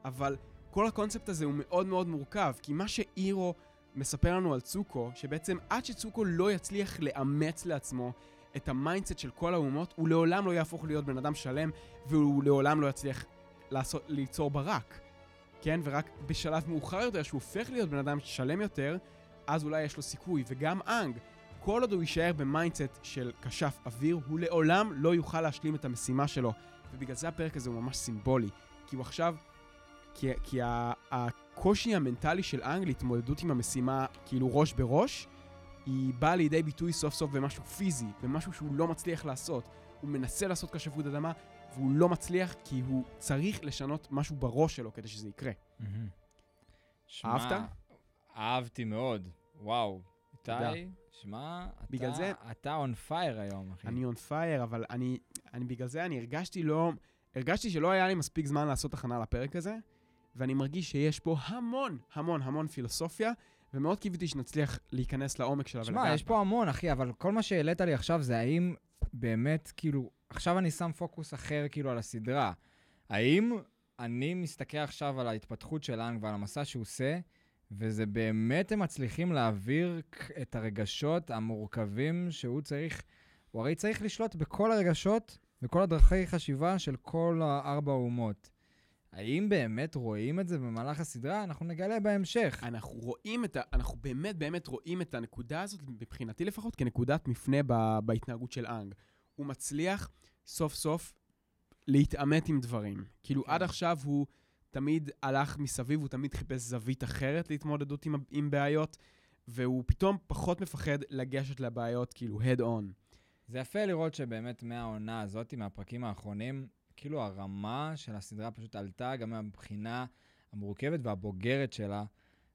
אבל כל הקונספט הזה הוא מאוד מאוד מורכב, כי מה שאירו מספר לנו על צוקו, שבעצם עד שצוקו לא יצליח לאמץ לעצמו את ה mindset של כל האומות, הוא לעולם לא יהפוך להיות בן אדם שלם, והוא לעולם לא יצליח לעשות, ליצור ברק. כן? ורק בשלב מאוחר יותר, שהוא הופך להיות בן אדם שלם יותר, אז אולי יש לו סיכוי. וגם אנג, כל עוד הוא יישאר ב mindset של כשף אוויר, הוא לעולם לא יוכל להשלים את המשימה שלו. ובגלל זה הפרק הזה הוא ממש סימבולי. כי הוא עכשיו... כי, כי ה- הקושי המנטלי של אנג להתמודדות עם המשימה, כאילו ראש בראש, היא באה לידי ביטוי סוף סוף במשהו פיזי, במשהו שהוא לא מצליח לעשות. הוא מנסה לעשות כשפות אדמה, והוא לא מצליח כי הוא צריך לשנות משהו בראש שלו כדי שזה יקרה. מהמם. שמע, אהבת? אהבתי מאוד. וואו. איתי, שמע, אתה- זה- אתה און פייר היום, אחי. אני און פייר, אבל אני, אני בגלל זה אני הרגשתי לא... הרגשתי שלא היה לי מספיק זמן לעשות הכנה לפרק הזה, ואני מרגיש שיש פה המון, המון, המון פילוסופיה, ומאוד קיוויתי שנצליח להיכנס לעומק שלה שמע, יש פה המון, אחי, אבל כל מה שהעלית לי עכשיו זה האם באמת, כאילו, עכשיו אני שם פוקוס אחר, כאילו, על הסדרה. האם אני מסתכל עכשיו על ההתפתחות של אנג ועל המסע שהוא עושה, וזה באמת הם מצליחים להעביר את הרגשות המורכבים שהוא צריך, הוא הרי צריך לשלוט בכל הרגשות וכל הדרכי חשיבה של כל הארבע האומות. האם באמת רואים את זה במהלך הסדרה? אנחנו נגלה בהמשך. אנחנו רואים את ה... אנחנו באמת באמת רואים את הנקודה הזאת, מבחינתי לפחות, כנקודת מפנה ב, בהתנהגות של אנג. הוא מצליח סוף סוף להתעמת עם דברים. כאילו, כן. עד עכשיו הוא תמיד הלך מסביב, הוא תמיד חיפש זווית אחרת להתמודדות עם, עם בעיות, והוא פתאום פחות מפחד לגשת לבעיות, כאילו, head on. זה יפה לראות שבאמת מהעונה הזאת, מהפרקים האחרונים, כאילו הרמה של הסדרה פשוט עלתה גם מהבחינה המורכבת והבוגרת שלה.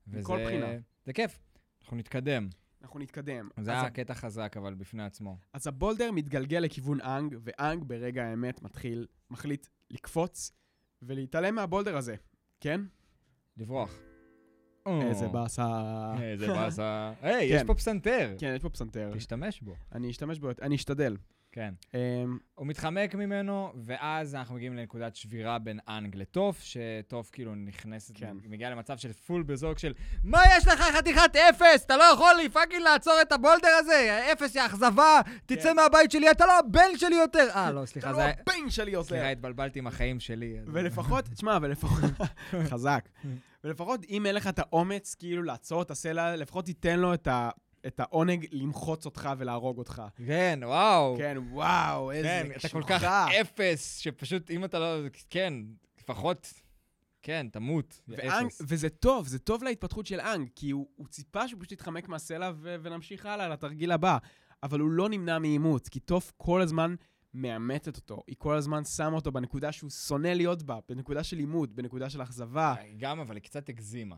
מכל וזה- בחינה. זה כיף, אנחנו נתקדם. אנחנו נתקדם. זה היה קטע חזק, אבל בפני עצמו. אז הבולדר מתגלגל לכיוון אנג, ואנג ברגע האמת מתחיל, מחליט לקפוץ ולהתעלם מה boulder הזה, כן? לברוח. איזה באסה. איזה באסה. היי, יש כן. פה פסנתר. כן, יש פה פסנתר. תשתמש בו. אני אשתמש בו, אני אשתדל. כן. אמ, הוא מתחמק ממנו, ואז אנחנו מגיעים לנקודת שבירה בין אנג לטוף, שטוף כאילו נכנסת, כן. מגיעה למצב של full בזוג של מה יש לך חתיכת אפס? אתה לא יכול לי fucking לעצור את ה boulder הזה? אפס יא אכזבה, תצא כן. מהבית שלי, אתה לא הבן שלי יותר. אה, לא, סליחה, אתה זה לא היה... הבן שלי יותר. סליחה, התבלבלתי עם החיים שלי. ולפחות, תשמע, ולפחות, חזק. ולפחות אם אין לך את האומץ כאילו לעצור את הסלע, לפחות תיתן לו את ה... את העונג למחוץ אותך ולהרוג אותך. כן, וואו. כן, וואו, איזה כן, אתה כל כך. אפס, שפשוט אם אתה לא... כן, לפחות... כן, תמות. ואנג. וזה טוב, זה טוב להתפתחות של אנג, כי הוא, הוא ציפה שהוא פשוט יתחמק מהסלע ו- ונמשיך הלאה לתרגיל הבא. אבל הוא לא נמנע מאימוץ, כי טוף כל הזמן מאמתת אותו. היא כל הזמן שמה אותו בנקודה שהוא שונא להיות בה, בנקודה של עימות, בנקודה של אכזבה. גם, אבל היא קצת הגזימה.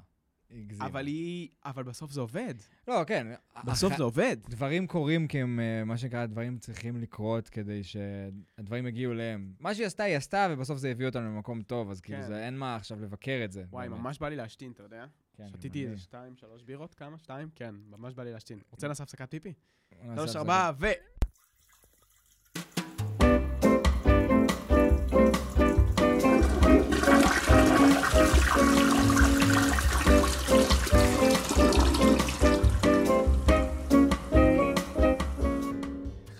הגזימה. אבל היא... אבל בסוף זה עובד. לא, כן. בסוף אח- זה עובד. דברים קורים כי הם, אה, מה שנקרא, דברים צריכים לקרות כדי שהדברים יגיעו אליהם. מה שהיא עשתה, היא עשתה, ובסוף זה הביא אותנו למקום טוב, אז כאילו, כן. זה, אין מה עכשיו לבקר את זה. וואי, באמת. ממש בא לי להשתין, אתה יודע? כן, שתיתי איזה. שתיים, שלוש בירות, כמה? שתיים? כן, ממש בא לי להשתין. רוצה לעשות הפסקת פיפי? שלוש. ארבע, ו...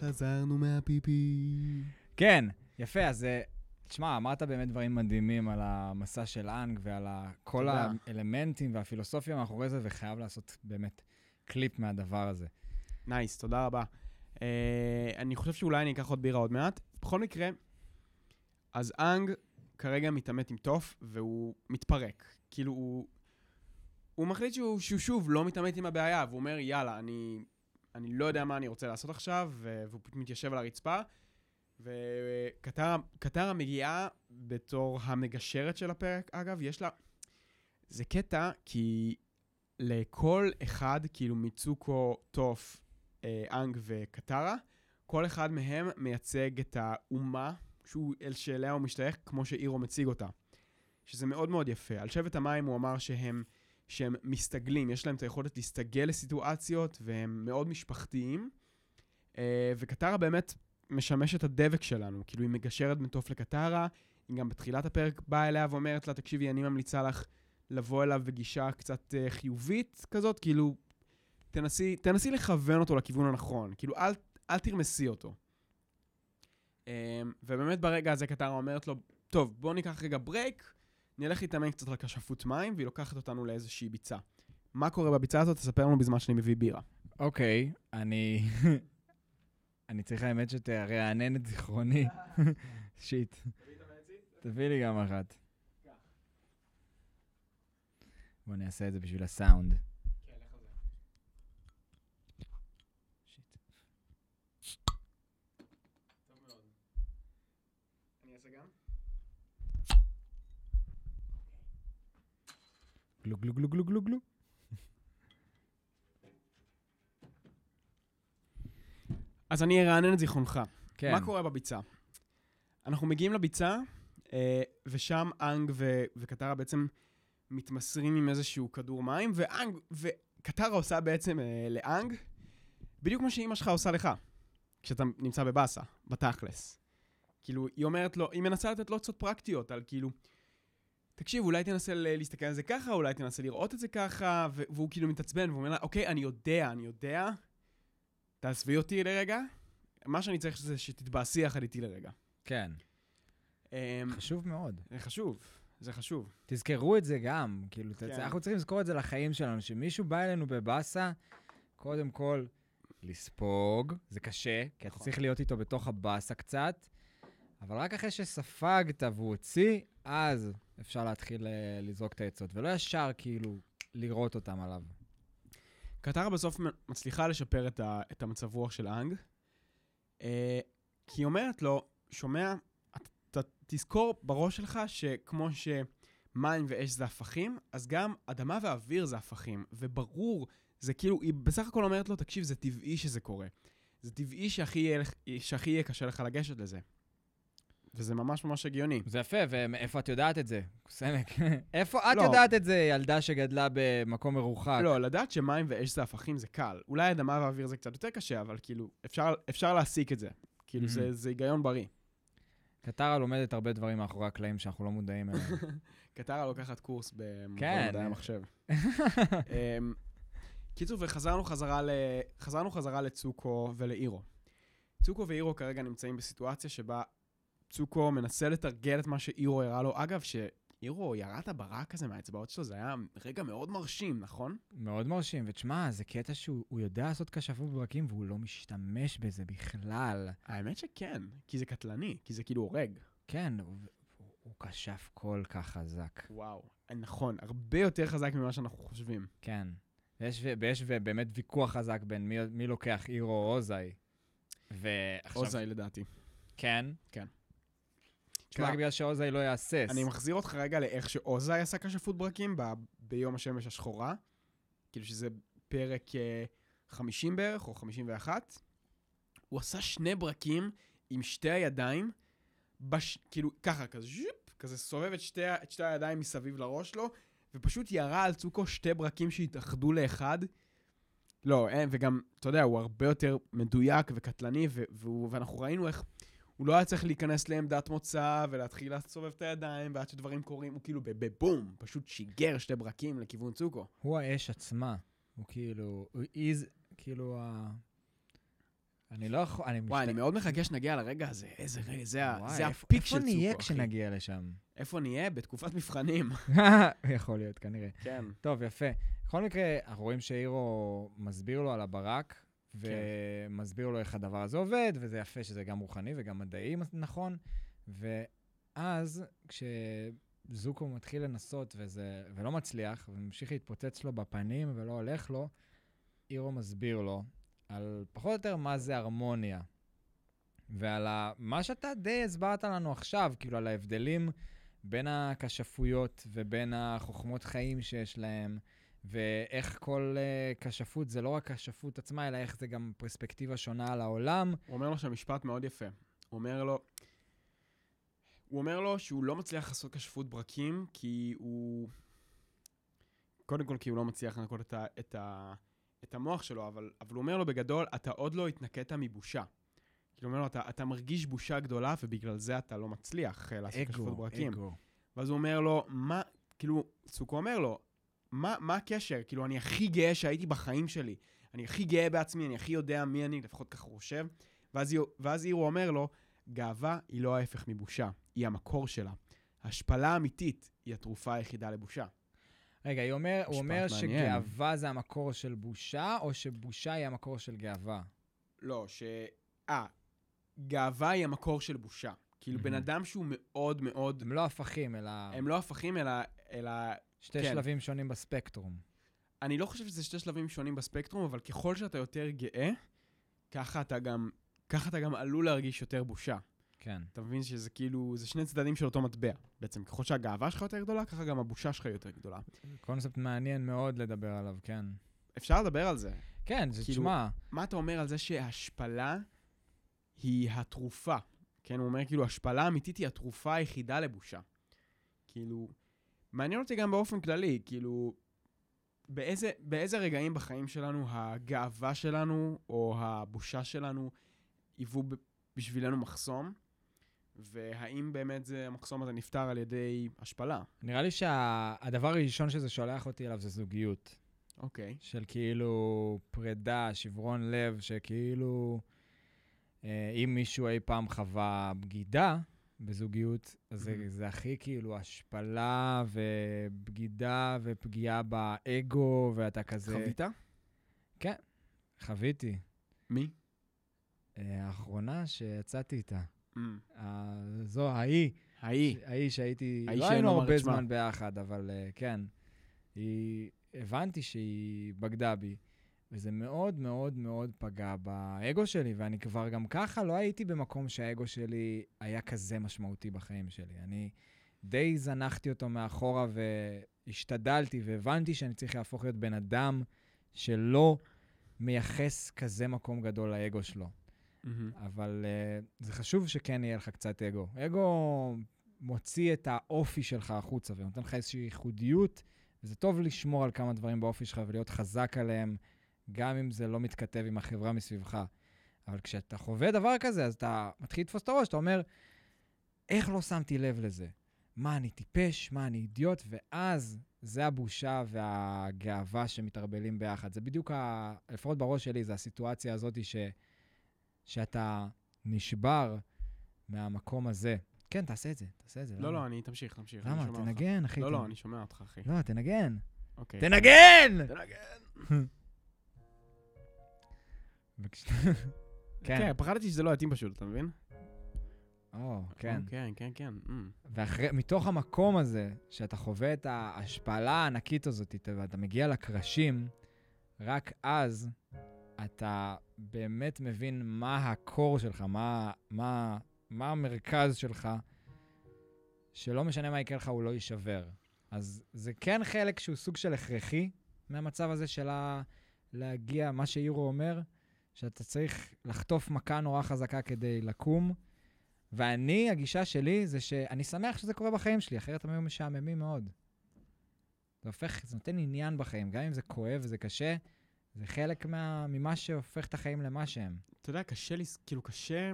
חזרנו מהפיפי. כן, יפה, אז אה, תשמע, אמרת באמת דברים מדהימים על המסע של אנג ועל כל. האלמנטים והפילוסופיה מאחורי זה, וחייב לעשות באמת קליפ מהדבר הזה. nice, תודה רבה. Uh, אני חושב שאולי אני אקח עוד בירה עוד מעט. בכל מקרה, אז אנג כרגע מתעמת עם טוף, והוא מתפרק. כאילו, הוא, הוא מחליט שהוא, שהוא שוב לא מתעמת עם הבעיה, והוא אומר, יאללה, אני, אני לא יודע מה אני רוצה לעשות עכשיו, ו- והוא מתיישב על הרצפה. וקטרה מגיעה בתור המגשרת של הפרק, אגב, יש לה... זה קטע, כי לכל אחד, כאילו מיצוקו, טוף, אה, אנג וקטרה, כל אחד מהם מייצג את האומה שהוא, אל שאליה הוא משתייך, כמו שאירו מציג אותה. שזה מאוד מאוד יפה. על שבט המים הוא אמר שהם, שהם מסתגלים, יש להם את היכולת להסתגל לסיטואציות, והם מאוד משפחתיים. אה, וקטרה באמת משמשת הדבק שלנו, כאילו היא מגשרת בין טוף לקטרה, היא גם בתחילת הפרק באה אליה ואומרת לה, תקשיבי, אני ממליצה לך לבוא אליו בגישה קצת uh, חיובית כזאת, כאילו, תנסי, תנסי לכוון אותו לכיוון הנכון, כאילו, אל, אל תרמסי אותו. Um, ובאמת ברגע הזה קטרה אומרת לו, טוב, בוא ניקח רגע ברייק, נלך להתאמן קצת על כשפות מים, והיא לוקחת אותנו לאיזושהי ביצה. מה קורה בביצה הזאת? תספר לנו בזמן שאני מביא בירה. אוקיי, אני... אני צריך האמת שתרענן את זיכרוני. שיט. תביא לי גם אחת. בוא נעשה את זה בשביל הסאונד. גלו גלו גלו גלו גלו גלו. אז אני ארענן את זיכרונך. כן. מה קורה בביצה? אנחנו מגיעים לביצה, אה, ושם אנג ו- וקטרה בעצם מתמסרים עם איזשהו כדור מים, ואנג, וקטרה עושה בעצם אה, לאנג בדיוק מה שאימא שלך עושה לך, כשאתה נמצא בבאסה, בתכלס. כאילו, היא אומרת לו, היא מנסה לתת לו עצות פרקטיות על כאילו, תקשיב, אולי תנסה להסתכל על זה ככה, אולי תנסה לראות את זה ככה, והוא כאילו מתעצבן, והוא אומר לה, אוקיי, אני יודע, אני יודע, תעזבי אותי לרגע, מה שאני צריך זה שתתבאסי יחד איתי לרגע. כן. אמ, חשוב מאוד. זה חשוב, זה חשוב. תזכרו את זה גם, כאילו, כן. כן. אנחנו צריכים לזכור את זה לחיים שלנו, שמישהו בא אלינו בבאסה, קודם כל, לספוג, זה קשה, כי אתה נכון. צריך להיות איתו בתוך הבאסה קצת, אבל רק אחרי שספגת והוא הוציא, אז אפשר להתחיל אה, לזרוק את העצות, ולא ישר כאילו לראות אותם עליו. קטרה בסוף מצליחה לשפר את, ה, את המצב רוח של אנג, אה, כי היא אומרת לו, שומע, אתה תזכור בראש שלך שכמו שמים ואש זה הפכים, אז גם אדמה ואוויר זה הפכים, וברור, זה כאילו, היא בסך הכל אומרת לו, תקשיב, זה טבעי שזה קורה. זה טבעי שהכי יהיה, שהכי יהיה קשה לך לגשת לזה. וזה ממש ממש הגיוני. זה יפה, ואיפה את יודעת את זה? סמק. איפה את לא. יודעת את זה, ילדה שגדלה במקום מרוחק? לא, לדעת שמים ואש זה הפכים זה קל. אולי אדמה ואוויר זה קצת יותר קשה, אבל כאילו, אפשר, אפשר להסיק את זה. כאילו, זה, Mhm. זה היגיון בריא. קטרה לומדת הרבה דברים מאחורי הקלעים שאנחנו לא מודעים אליהם. קטרה לוקחת קורס כן. מדעי המחשב. אמ, קיצור, וחזרנו חזרה, ל... חזרנו חזרה לצוקו ולאירו. צוקו ואירו כרגע נמצאים בסיטואציה שבה צוקו מנסה לתרגל את מה שאירו הראה לו. אגב, שאירו ירה את הברק הזה מהאצבעות שלו, זה היה רגע מאוד מרשים, נכון? מאוד מרשים, ותשמע, זה קטע שהוא הוא יודע לעשות כשפות ברקים והוא לא משתמש בזה בכלל. האמת שכן, כי זה קטלני, כי זה כאילו הורג. כן, הוא, הוא, כשף כל כך חזק. וואו, נכון, הרבה יותר חזק ממה שאנחנו חושבים. כן. יש, ויש ו- באמת ויכוח חזק בין מי, מי לוקח, אירו או אוזאי. ועכשיו... אוזאי לדעתי. כן. כן. רק תשמע, בגלל שאוזאי לא יהסס. אני מחזיר אותך רגע לאיך שאוזאי עשה כשפות ברקים ב- ביום השמש השחורה. כאילו שזה פרק אה, 50 בערך, או 51. הוא עשה שני ברקים עם שתי הידיים, בש... כאילו ככה, כזה ז'ופ, כזה סובב את שתי, את שתי הידיים מסביב לראש שלו, ופשוט ירה על צוקו שתי ברקים שהתאחדו לאחד. לא, אין, וגם, אתה יודע, הוא הרבה יותר מדויק וקטלני, ו- והוא, ואנחנו ראינו איך הוא לא היה צריך להיכנס לעמדת מוצא ולהתחיל לסובב את הידיים, ועד שדברים קורים, הוא כאילו בבום, פשוט שיגר שתי ברקים לכיוון צוקו. הוא האש עצמה. הוא כאילו... הוא איז... כאילו ה... אני לא יכול... אני וואי, אני מאוד מחכה שנגיע לרגע הזה, איזה רגע, זה, וואי, זה איפה- הפיק של איפה צוקו, נהיה אחי. כשנגיע לשם? איפה נהיה? בתקופת מבחנים. יכול להיות, כנראה. כן. טוב, יפה. בכל מקרה, אנחנו רואים שאירו מסביר לו על הברק, ומסביר לו איך הדבר הזה עובד, וזה יפה שזה גם רוחני וגם מדעי נכון. ואז, כשזוקו מתחיל לנסות וזה, ולא מצליח, וממשיך להתפוצץ לו בפנים ולא הולך לו, אירו מסביר לו על פחות או יותר מה זה הרמוניה. ועל ה... מה שאתה די הסברת לנו עכשיו, כאילו על ההבדלים בין הכשפויות ובין החוכמות חיים שיש להם, ואיך כל uh, כשפות זה לא רק כשפות עצמה, אלא איך זה גם פרספקטיבה שונה על העולם. הוא אומר לו שם משפט מאוד יפה. הוא אומר לו... הוא אומר לו שהוא לא מצליח לעשות כשפות ברקים, כי הוא... קודם כל כי הוא לא מצליח לנקות את, ה... את, ה... את המוח שלו, אבל... אבל הוא אומר לו בגדול, אתה עוד לא התנקית מבושה. כאילו, הוא אומר לו, אתה, אתה מרגיש בושה גדולה, ובגלל זה אתה לא מצליח אה, לעשות כשפות אגו, ברקים. אגו. ואז הוא אומר לו, מה, כאילו, סוכו אומר לו, מה, מה הקשר? כאילו, אני הכי גאה שהייתי בחיים שלי. אני הכי גאה בעצמי, אני הכי יודע מי אני, לפחות ככה הוא חושב. ואז, ואז אירו אומר לו, גאווה היא לא ההפך מבושה, היא המקור שלה. השפלה האמיתית היא התרופה היחידה לבושה. רגע, היא אומר, הוא אומר מעניין. שגאווה זה המקור של בושה, או שבושה היא המקור של גאווה? לא, ש... אה, גאווה היא המקור של בושה. כאילו, בן מהמם. אדם שהוא מאוד מאוד... הם לא הפכים, אלא הם לא הפכים, אלא... אלא שתי כן. שלבים שונים בספקטרום. אני לא חושב שזה שתי שלבים שונים בספקטרום, אבל ככל שאתה יותר גאה, ככה אתה גם, ככה אתה גם עלול להרגיש יותר בושה. כן. אתה מבין שזה כאילו, זה שני צדדים של אותו מטבע. בעצם ככל שהגאווה שלך יותר גדולה, ככה גם הבושה שלך יותר גדולה. קונספט מעניין מאוד לדבר עליו, כן. אפשר לדבר על זה. כן, זה כאילו- תשמע, מה אתה אומר על זה שהשפלה היא התרופה? כן, הוא אומר כאילו, השפלה אמיתית היא התרופה היחידה לבושה. כאילו, מעניין אותי גם באופן כללי, כאילו, באיזה, באיזה רגעים בחיים שלנו הגאווה שלנו או הבושה שלנו היוו בשבילנו מחסום, והאם באמת זה, המחסום הזה נפתר על ידי השפלה? נראה לי שהדבר הראשון שזה שולח אותי אליו זה זוגיות. אוקיי. של כאילו פרידה, שברון לב, שכאילו אה, אם מישהו אי פעם חווה בגידה בזוגיות, אז זה, Mhm. זה הכי כאילו השפלה ובגידה ופגיעה באגו, ואתה כזה... חווית? חוויתי. מי? אה, האחרונה שיצאתי איתה. Mm. זו, ההיא. ההיא. ההיא שהייתי... ההיא לא היינו הרבה. זמן ביחד, אבל אה, כן. היא... הבנתי שהיא בגדה בי, וזה מאוד מאוד מאוד פגע באגו שלי, ואני כבר גם ככה לא הייתי במקום שהאגו שלי היה כזה משמעותי בחיים שלי. אני די זנחתי אותו מאחורה והשתדלתי, והבנתי שאני צריך להפוך להיות בן אדם שלא מייחס כזה מקום גדול לאגו שלו. מהמם. אבל uh, זה חשוב שכן יהיה לך קצת אגו. אגו מוציא את האופי שלך החוצה ונותן לך איזושהי ייחודיות, וזה טוב לשמור על כמה דברים באופי שלך ולהיות חזק עליהם, גם אם זה לא מתכתב עם החברה מסביבך. אבל כשאתה חווה דבר כזה, אז אתה מתחיל לתפוס את הראש, אתה אומר, איך לא שמתי לב לזה? מה, אני טיפש? מה, אני אידיוט? ואז זה הבושה והגאווה שמתערבלים ביחד. זה בדיוק, ה... לפחות בראש שלי, זה הסיטואציה הזאת ש... שאתה נשבר מהמקום הזה. כן, תעשה את זה, תעשה את זה. לא, למה? לא, אני, תמשיך, תמשיך. למה? תנגן, אחי. לא, לא, אני שומע אותך, אחי. לא, תנגן. אוקיי. תנגן! תנגן. כן. כן, פחדתי שזה לא יתאים פשוט, אתה מבין? או, כן. כן, כן, כן. אמ. ומתוך המקום הזה, שאתה חווה את ההשפלה הענקית הזאת, אתה- ואתה מגיע לקרשים, רק אז אתה באמת מבין מה הקור שלך, מה, מה, מה המרכז שלך, שלא משנה מה יקרה לך, הוא לא יישבר. אז זה כן חלק שהוא סוג של הכרחי מהמצב הזה של ה... להגיע, מה שאירו אומר, שאתה צריך לחטוף מכה נורא חזקה כדי לקום. ואני, הגישה שלי זה שאני שמח שזה קורה בחיים שלי, אחרת הם היו משעממים מאוד. זה הופך, זה נותן עניין בחיים, גם אם זה כואב וזה קשה, זה חלק מה, ממה שהופך את החיים למה שהם. אתה יודע, קשה לי, כאילו, קשה...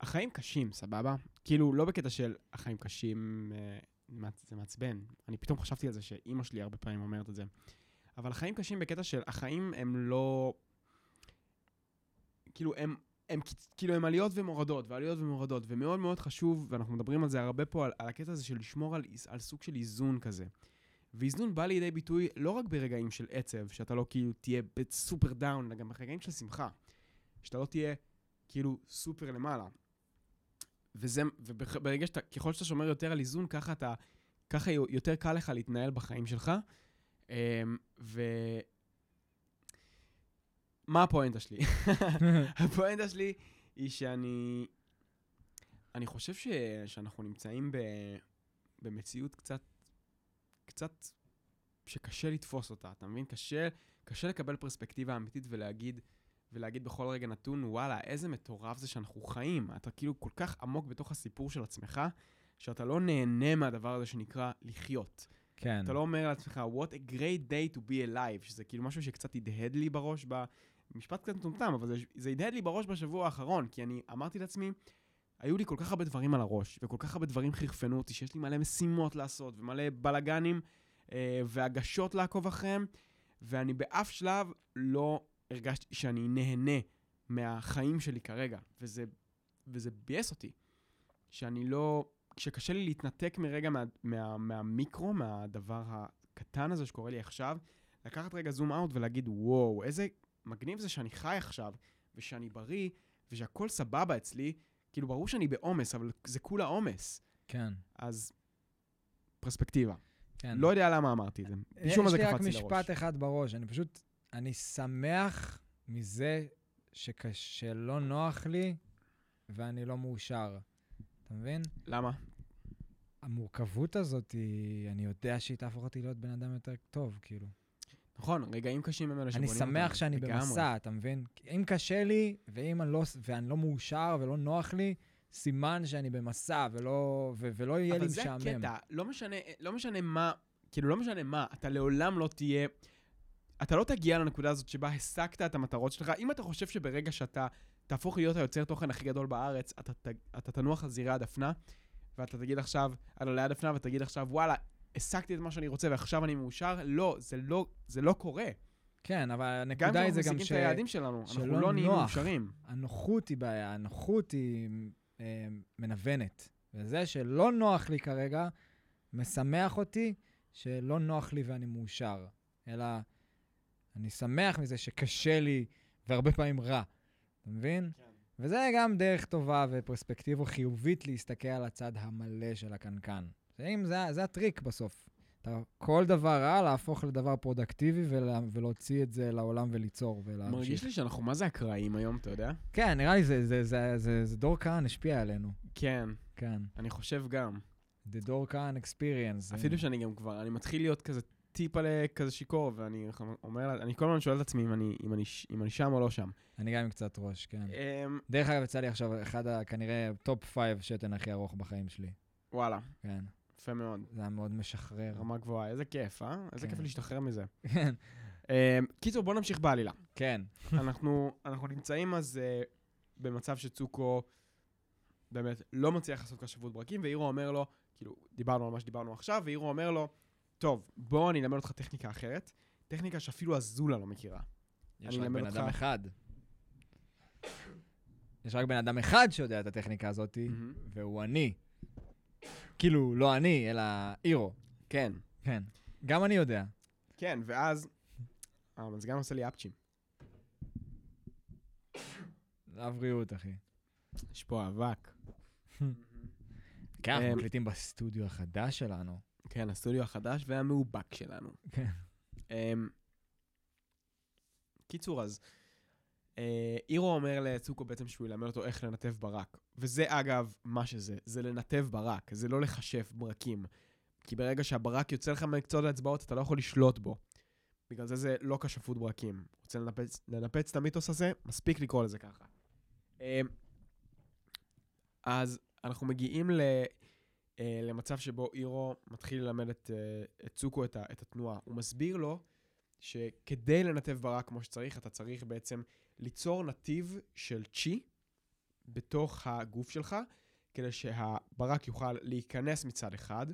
החיים קשים, סבבה? כאילו, לא בקטע של החיים קשים, אה, זה מעצבן. אני פתאום חשבתי על זה שאימא שלי הרבה פעמים אומרת את זה. אבל החיים קשים בקטע של החיים הם לא... כאילו, הם, הם כאילו, הם עליות ומורדות, ועליות ומורדות, ומאוד מאוד חשוב, ואנחנו מדברים על זה הרבה פה, על, על הקטע הזה של לשמור על, על סוג של איזון כזה. ואיזון בא לידי ביטוי לא רק ברגעים של עצב, שאתה לא כאילו תהיה ב super down, אלא גם ברגעים של שמחה. שאתה לא תהיה כאילו סופר למעלה. וזה, וברגע שאתה, ככל שאתה שומר יותר על איזון, ככה אתה, ככה יותר קל לך להתנהל בחיים שלך. אמ, ו... מה הפואנטה שלי? הפואנטה שלי היא שאני... אני חושב ש... שאנחנו נמצאים ב... במציאות קצת... קצת... שקשה לתפוס אותה, אתה מבין? קשה, קשה לקבל פרספקטיבה אמיתית ולהגיד, ולהגיד בכל רגע נתון, וואלה, איזה מטורף זה שאנחנו חיים. אתה כאילו כל כך עמוק בתוך הסיפור של עצמך, שאתה לא נהנה מהדבר הזה שנקרא לחיות. כן. אתה לא אומר לעצמך, what a great day to be alive, שזה כאילו משהו שקצת הדהד לי בראש, ב... משפט קצת מטומטם, אבל זה, זה הדהד לי בראש בשבוע האחרון, כי אני אמרתי לעצמי, היו לי כל כך הרבה דברים על הראש, וכל כך הרבה דברים חרפנו אותי, שיש לי מלא משימות לעשות, ומלא בלאגנים, אה, והגשות לעקוב אחריהם, ואני באף שלב לא הרגשתי שאני נהנה מהחיים שלי כרגע, וזה, וזה ביאס אותי, שאני לא... שקשה לי להתנתק מרגע מה, מה, מהמיקרו, מהדבר הקטן הזה שקורה לי עכשיו, לקחת רגע זום אאוט ולהגיד, וואו, איזה מגניב זה שאני חי עכשיו, ושאני בריא, ושהכול סבבה אצלי. כאילו, ברור שאני בעומס, אבל זה כולה עומס. כן. אז פרספקטיבה. כן. לא יודע למה אמרתי את זה. משום מה זה יש לי קפץ רק לי לראש. משפט אחד בראש, אני פשוט, אני שמח מזה שקש- שלא נוח לי ואני לא מאושר. אתה מבין? למה? המורכבות הזאת, היא, אני יודע שהיא תהפוך אותי להיות בן אדם יותר טוב, כאילו. נכון, רגעים קשים הם אלה אני שבונים שמח אותנו, שאני לגמרי. במסע, אתה מבין? אם קשה לי, ואם אני לא, ואני לא מאושר ולא נוח לי, סימן שאני במסע ולא, ו, ולא יהיה לי אבל זה משעמם. הקטע, לא משנה, לא משנה מה, כאילו, לא משנה מה, אתה לעולם לא תהיה... אתה לא תגיע לנקודה הזאת שבה השגת את המטרות שלך. אם אתה חושב שברגע שאתה תהפוך להיות היוצר תוכן הכי גדול בארץ, אתה, ת- אתה תנוח על זירי הדפנה, ואתה תגיד עכשיו, על עלי הדפנה, ותגיד עכשיו, וואלה, השגתי את מה שאני רוצה ועכשיו אני מאושר, לא, זה לא, זה לא קורה. כן, אבל גם הנקודה היא זה גם משיגים ש... את היעדים שלנו, אנחנו לא נהיים. מאושרים. הנוחות היא בעיה, הנוחות היא אה, מנוונת. וזה שלא נוח לי כרגע, משמח אותי שלא נוח לי ואני מאושר. אלא אני שמח מזה שקשה לי והרבה פעמים רע. אתה מבין? כן. וזה גם דרך טובה ופרספקטיבה חיובית להסתכל על הצד המלא של הקנקן. אם זה, זה הטריק בסוף. אתה, כל דבר רע להפוך לדבר פרודקטיבי ולה, ולהוציא את זה לעולם וליצור ולהמשיך. מרגיש לי שאנחנו מה זה אקראיים היום, אתה יודע? כן, נראה לי זה, זה, זה, זה, זה דור כהן השפיע עלינו. כן, כן. אני חושב גם. The דור כהן experience. אפילו שאני גם כבר, אני מתחיל להיות כזה טיפה כזה שיכור, ואני אומר, אני כל הזמן שואל את עצמי אם אני, אם אני, אם אני שם או לא שם. אני גם עם קצת ראש, כן. אמ, דרך אגב, יצא לי עכשיו אחד, כנראה, top five שתן הכי ארוך בחיים שלי. וואלה, כן. יפה מאוד. זה היה מאוד משחרר. רמה גבוהה, איזה כיף, אה? איזה כן. כיף להשתחרר מזה. כן. אמ, קיצור, בוא נמשיך בעלילה. כן. אנחנו, אנחנו נמצאים אז uh, במצב שצוקו באמת לא מצליח לעשות כשפות ברקים, ואירו אומר לו, כאילו, דיברנו על מה שדיברנו עכשיו, ואירו אומר לו, טוב, בוא אני אלמד אותך טכניקה אחרת, טכניקה שאפילו אזולה לא מכירה. יש רק בן אותך. אדם אחד. יש רק בן אדם אחד שיודע את הטכניקה הזאת, והוא אני. כאילו, לא אני, אלא אירו. כן, כן. גם אני יודע. כן, ואז המזגן עושה לי אפצ'ים. לבריאות, אחי. יש פה אבק. כן, אנחנו אמ, מקליטים בסטודיו החדש שלנו. כן, הסטודיו החדש והמאובק שלנו. כן. אמ, קיצור, אז אירו אומר לצוקו בעצם שהוא ילמד אותו איך לנתב ברק. וזה אגב מה שזה, זה לנתב ברק, זה לא לחשף ברקים. כי ברגע שהברק יוצא לך מקצות האצבעות, אתה לא יכול לשלוט בו. בגלל זה זה לא כשפות ברקים. רוצה לנפץ, לנפץ את המיתוס הזה? מספיק לקרוא לזה ככה. אמ, אז אנחנו מגיעים ל, אה, למצב שבו אירו מתחיל ללמד את, אה, את צוקו את, את התנועה. הוא מסביר לו שכדי לנתב ברק כמו שצריך, אתה צריך בעצם ליצור נתיב של צ'י בתוך הגוף שלך, כדי שהברק יוכל להיכנס מצד אחד,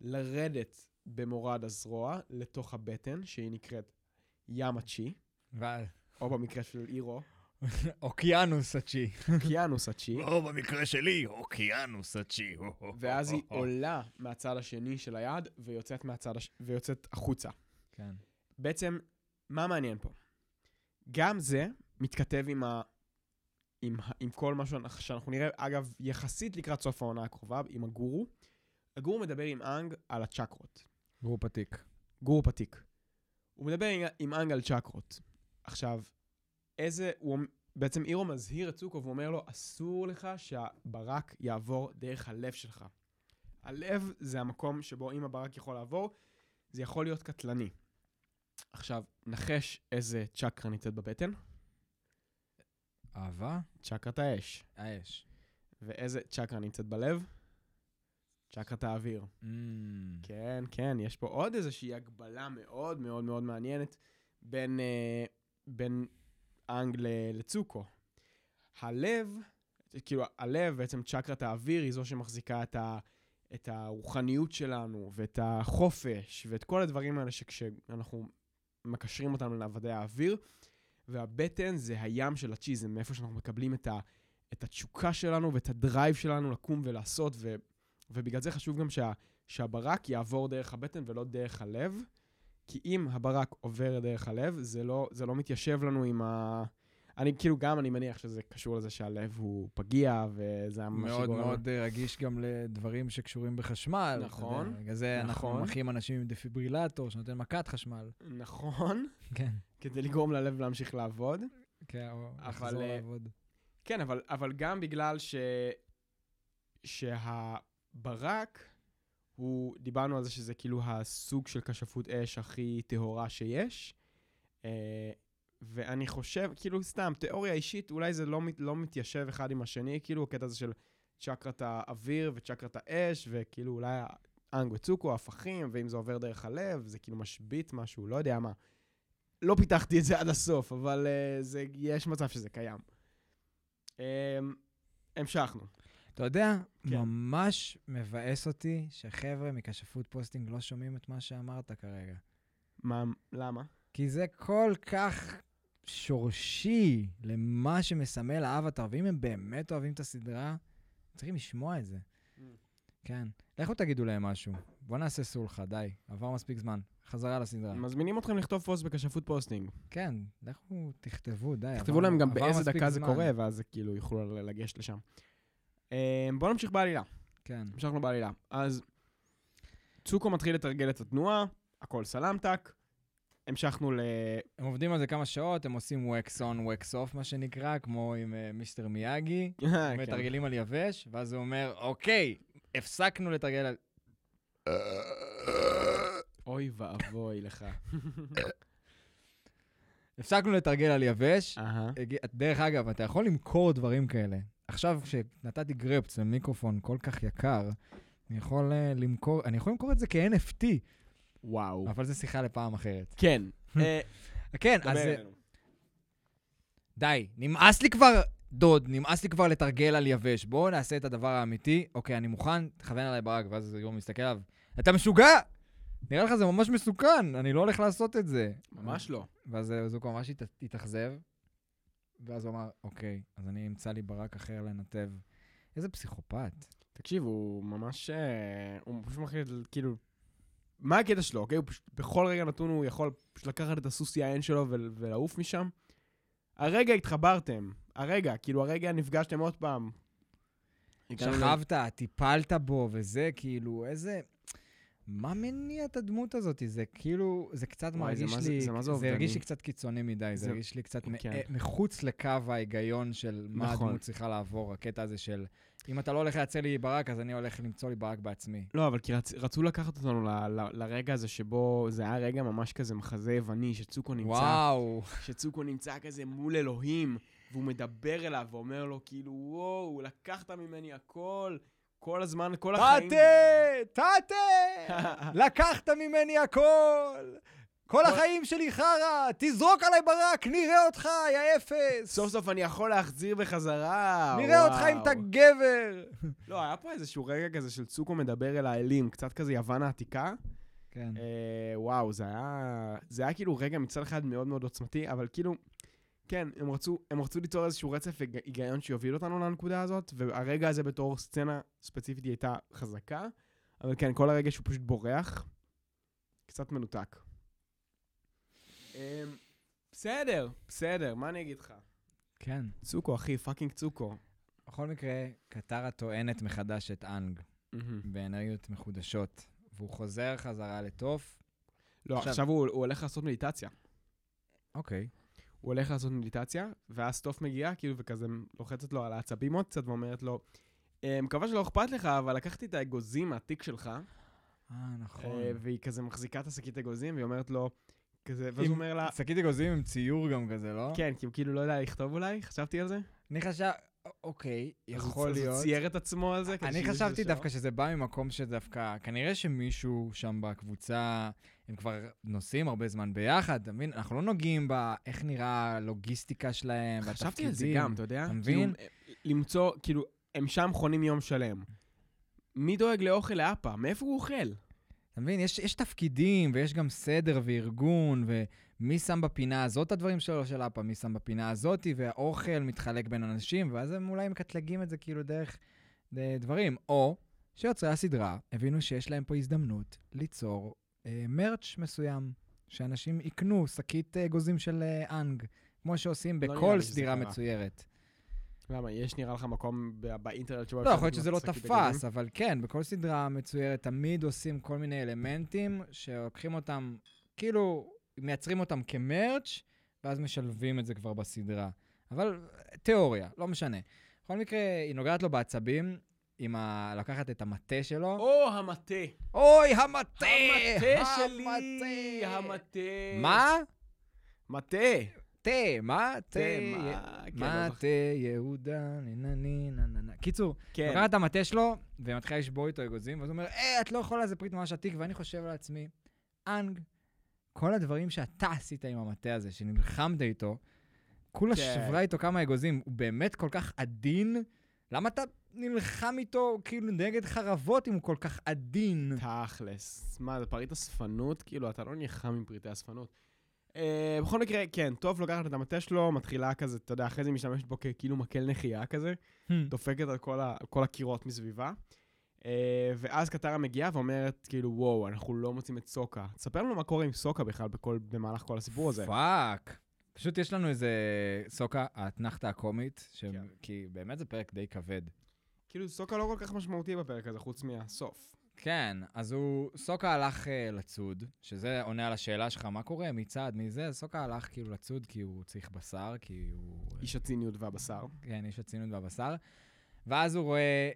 לרדת במורד הזרוע לתוך הבטן, שהיא נקראת ים הצ'י, ו- או במקרה של אירו, אוקיינוס הצ'י. קיאנוס הצ'י, או במקרה שלי, אוקיינוס הצ'י. ואז היא עולה מהצד השני של היד ויוצאת, מהצד הש... ויוצאת החוצה. כן. בעצם, מה מעניין פה? גם זה מתכתב עם, ה... עם. עם כל מה שאנחנו- נראה, אגב, יחסית לקראת סוף העונה הקרובה, עם הגורו. הגורו מדבר עם אנג על הצ'קרות. גורו פתיק. גורו פתיק. הוא מדבר עם, עם אנג על צ'קרות. עכשיו, איזה, הוא בעצם אירו מזהיר את צוקו ואומר לו, אסור לך שהברק יעבור דרך הלב שלך. הלב זה המקום שבו אם הברק יכול לעבור, זה יכול להיות קטלני. עכשיו, נחש איזה צ'קרה נמצאת בבטן? אהבה? צ'קרת האש. האש. ואיזה צ'קרה נמצאת בלב? צ'קרת האוויר. Mm. כן, כן, יש פה עוד איזושהי הגבלה מאוד מאוד מאוד מעניינת בין, אה, בין אנג לצוקו. הלב, כאילו, הלב, בעצם צ'קרת האוויר, היא זו שמחזיקה את, ה, את הרוחניות שלנו, ואת החופש, ואת כל הדברים האלה שכשאנחנו מקשרים אותם לעבדי האוויר. והבטן זה הים של הצ'י, זה מאיפה שאנחנו מקבלים את, ה, את התשוקה שלנו ואת הדרייב שלנו לקום ולעשות, ו, ובגלל זה חשוב גם שה, שהברק יעבור דרך הבטן ולא דרך הלב, כי אם הברק עובר דרך הלב, זה לא, זה לא מתיישב לנו עם ה... אני כאילו גם, אני מניח שזה קשור לזה שהלב הוא פגיע, וזה מה מאוד שגורם... מאוד אה, רגיש גם לדברים שקשורים בחשמל. נכון. בגלל זה אנחנו נכון. מחיים אנשים עם דפיברילטור שנותן מכת חשמל. נכון, כן. כדי לגרום ללב להמשיך לעבוד. כן, או לחזור אה, לעבוד. כן, אבל, אבל גם בגלל ש... שהברק, הוא, דיברנו על זה שזה כאילו הסוג של כשפות אש הכי טהורה שיש. ואני חושב, כאילו סתם, תיאוריה אישית, אולי זה לא, לא מתיישב אחד עם השני, כאילו הקטע הזה של צ'קרת האוויר וצ'קרת האש, וכאילו אולי האנג וצוקו, הפכים, ואם זה עובר דרך הלב, זה כאילו משבית משהו, לא יודע מה. לא פיתחתי את זה עד הסוף, אבל uh, זה, יש מצב שזה קיים. Um, המשכנו. אתה יודע, כן. ממש מבאס אותי שחבר'ה מכשפות posting לא שומעים את מה שאמרת כרגע. מה, למה? כי זה כל כך שורשי למה שמסמל האבטר, ואם הם באמת אוהבים את הסדרה, צריכים לשמוע את זה. כן. לכו תגידו להם משהו. בוא נעשה סולחה, די. עבר מספיק זמן. חזרה לסדרה. מזמינים אתכם לכתוב פוסט בכשפות posting. כן, לכו תכתבו, די. תכתבו עבר- להם גם באיזה דקה זה זמן. קורה, ואז זה כאילו יוכלו לגשת לשם. Um, בואו נמשיך בעלילה. כן. המשכנו בעלילה. אז צוקו מתחיל לתרגל את התנועה, הכל סלמטק. המשכנו ל... הם עובדים על זה כמה שעות, הם עושים wax on, wax off, מה שנקרא, כמו עם אה, מיסטר מיאגי. כן. מתרגלים על יבש, ואז הוא אומר, אוקיי, הפסקנו לתרגל על... אוי ואבוי לך. הפסקנו לתרגל על יבש. דרך אגב, אתה יכול למכור דברים כאלה. עכשיו, כשנתתי גרפס למיקרופון כל כך יקר, אני יכול אה, למכור, אני יכול למכור את זה כ-NFT, וואו. אבל זו שיחה לפעם אחרת. כן. אה, כן, אז. די, נמאס לי כבר, דוד, נמאס לי כבר לתרגל על יבש. בואו נעשה את הדבר האמיתי. אוקיי, אני מוכן, תכוון עליי ברק, ואז יום מסתכל עליו. אתה משוגע! נראה לך זה ממש מסוכן, אני לא הולך לעשות את זה. ממש לא. ואז אה, זוקו ממש הת- התאכזב, ואז הוא אמר, אוקיי, אז אני אמצא לי ברק אחר לנתב. איזה פסיכופת. תקשיב, הוא ממש... אה, הוא פשוט מחליט, כאילו... מה הקטע שלו, אוקיי? הוא פשוט, בכל רגע נתון הוא יכול פשוט לקחת את הסוס יען שלו ול- ולעוף משם. הרגע התחברתם. הרגע, כאילו הרגע נפגשתם עוד פעם. שכבת, טיפלת בו, וזה כאילו, איזה... מה מניע את הדמות הזאת? זה כאילו, זה קצת וואי, זה מרגיש זה- לי, זה מה זה זה הרגיש. לי קצת קיצוני מדי, זה זה- הרגיש לי קצת כן. אה, מחוץ לקו ההיגיון של מה נכון. הדמות צריכה לעבור, הקטע הזה של, אם אתה לא הולך לייצר לי ברק, אז אני הולך למצוא לי ברק בעצמי. לא, אבל כי רצ, רצו לקחת אותנו ל, ל, לרגע הזה שבו זה היה רגע ממש כזה מחזה יווני, שצוקו נמצא, וואו. שצוקו נמצא כזה מול אלוהים, והוא מדבר אליו ואומר לו כאילו, וואו, לקחת ממני הכל, כל הזמן, כל החיים. תתה! תתה! לקחת ממני הכל! כל החיים שלי חרא! תזרוק עליי ברק, נראה אותך, יא אפס! סוף סוף אני יכול להחזיר בחזרה. נראה אותך אם וואו. אתה גבר! לא, היה פה איזשהו רגע כזה של צוקו מדבר אל האלים, קצת כזה יוון העתיקה. כן. אה, וואו, זה היה, זה היה כאילו רגע מצד אחד מאוד מאוד עוצמתי, אבל כאילו, כן, הם רצו, הם רצו ליצור איזשהו רצף היג- היגיון שיוביל אותנו לנקודה הזאת, והרגע הזה בתור סצנה ספציפית היא הייתה חזקה, אבל כן, כל הרגע שהוא פשוט בורח, קצת מנותק. אה, בסדר, בסדר, מה אני אגיד לך? כן. צוקו, אחי, fucking צוקו. בכל מקרה, קטרה טוענת מחדש את אנג באנרגיות מחודשות, והוא חוזר חזרה לטוף. לא, עכשיו- הוא הולך לעשות מדיטציה. אוקיי. הוא הולך לעשות מדיטציה, ואז טוף מגיעה, כאילו, וכזה לוחצת לו על העצבים עוד קצת, ואומרת לו, "אה, מקווה שלא אכפת לך, אבל לקחתי את האגוזים מהתיק שלך, אה, נכון. אה, והיא כזה מחזיקה את השקית אגוזים, והיא אומרת לו, כזה, ואז הוא אומר לה, שקית אגוזים עם ציור גם כזה, לא? כן, כי הוא כאילו לא יודע לכתוב אולי, חשבתי על זה. אני חשב... אוקיי, אז הוא- יכול אז להיות. הוא צייר את עצמו על זה. אני חשבתי דווקא. שזה בא ממקום שדווקא, כנראה שמישהו שם בקבוצה, הם כבר נוסעים הרבה זמן ביחד, אתה מבין? אנחנו לא נוגעים באיך נראה הלוגיסטיקה שלהם, והתפקידים. חשבתי על זה גם, אתה יודע? אתה כאילו, מבין? אה, למצוא, כאילו, הם שם חונים יום שלם. מי דואג לאוכל לאפה? מאיפה הוא אוכל? אתה מבין? יש, יש תפקידים, ויש גם סדר וארגון, ומי שם בפינה הזאת את הדברים שלו של אפה, מי שם בפינה הזאתי, והאוכל מתחלק בין אנשים, ואז הם אולי מקטלגים את זה כאילו דרך אה, דברים. או שיוצרי הסדרה הבינו שיש להם פה הזדמנות ליצור אה, מרץ' מסוים, שאנשים יקנו שקית אה, אגוזים של אה, אנג, כמו שעושים לא בכל שזה סדירה. מצוירת. למה, יש נראה לך מקום ב- באינטרנט שבו... לא, יכול להיות שזה לא תפס? אבל כן, בכל סדרה מצוירת תמיד עושים כל מיני אלמנטים שלוקחים אותם, כאילו, מייצרים אותם כמרץ', ואז משלבים את זה כבר בסדרה. אבל תיאוריה, לא משנה. בכל מקרה, היא נוגעת לו בעצבים, עם ה... לקחת את המטה שלו. או, המטה. אוי, המטה! המטה שלי! המטה! המטה. מה? מטה. תה, מה? תה. מה? כן, לא מה זוכר. תה יהודה, נה נה נה נה נה. קיצור, כן. לוקחת את המטה שלו, ומתחילה לשבור איתו אגוזים, ואז הוא אומר, אה, את לא יכולה, זה פריט ממש עתיק, ואני חושב לעצמי, אנג, כל הדברים שאתה עשית עם המטה הזה, שנלחמת איתו, כולה כן. שברה איתו כמה אגוזים, הוא באמת כל כך עדין, למה אתה נלחם איתו כאילו נגד חרבות אם הוא כל כך עדין? תכלס. מה, זה פריט אספנות? כאילו, אתה לא נלחם עם פריטי אספנות. אה, בכל מקרה, כן, טוף לוקחת את המטה שלו, מתחילה כזה, אתה יודע, אחרי זה משתמשת בו כאילו מקל נחייה כזה, דופקת על כל, ה, כל הקירות מסביבה. אה, ואז קטרה מגיעה ואומרת, כאילו, וואו, אנחנו לא מוצאים את סוקה. תספר לנו מה קורה עם סוקה בכלל בכל, במהלך כל הסיפור הזה. fuck. פשוט יש לנו איזה סוקה, האתנחתא הקומית, ש... כן. כי באמת זה פרק די כבד. כאילו, סוקה לא כל כך משמעותי בפרק הזה, חוץ מהסוף. כן, אז הוא, סוקה הלך uh, לצוד, שזה עונה על השאלה שלך, מה קורה, מי צד, מי זה, סוקה הלך כאילו לצוד כי הוא צריך בשר, כי הוא... איש הציניות והבשר. כן, איש הציניות והבשר. ואז הוא רואה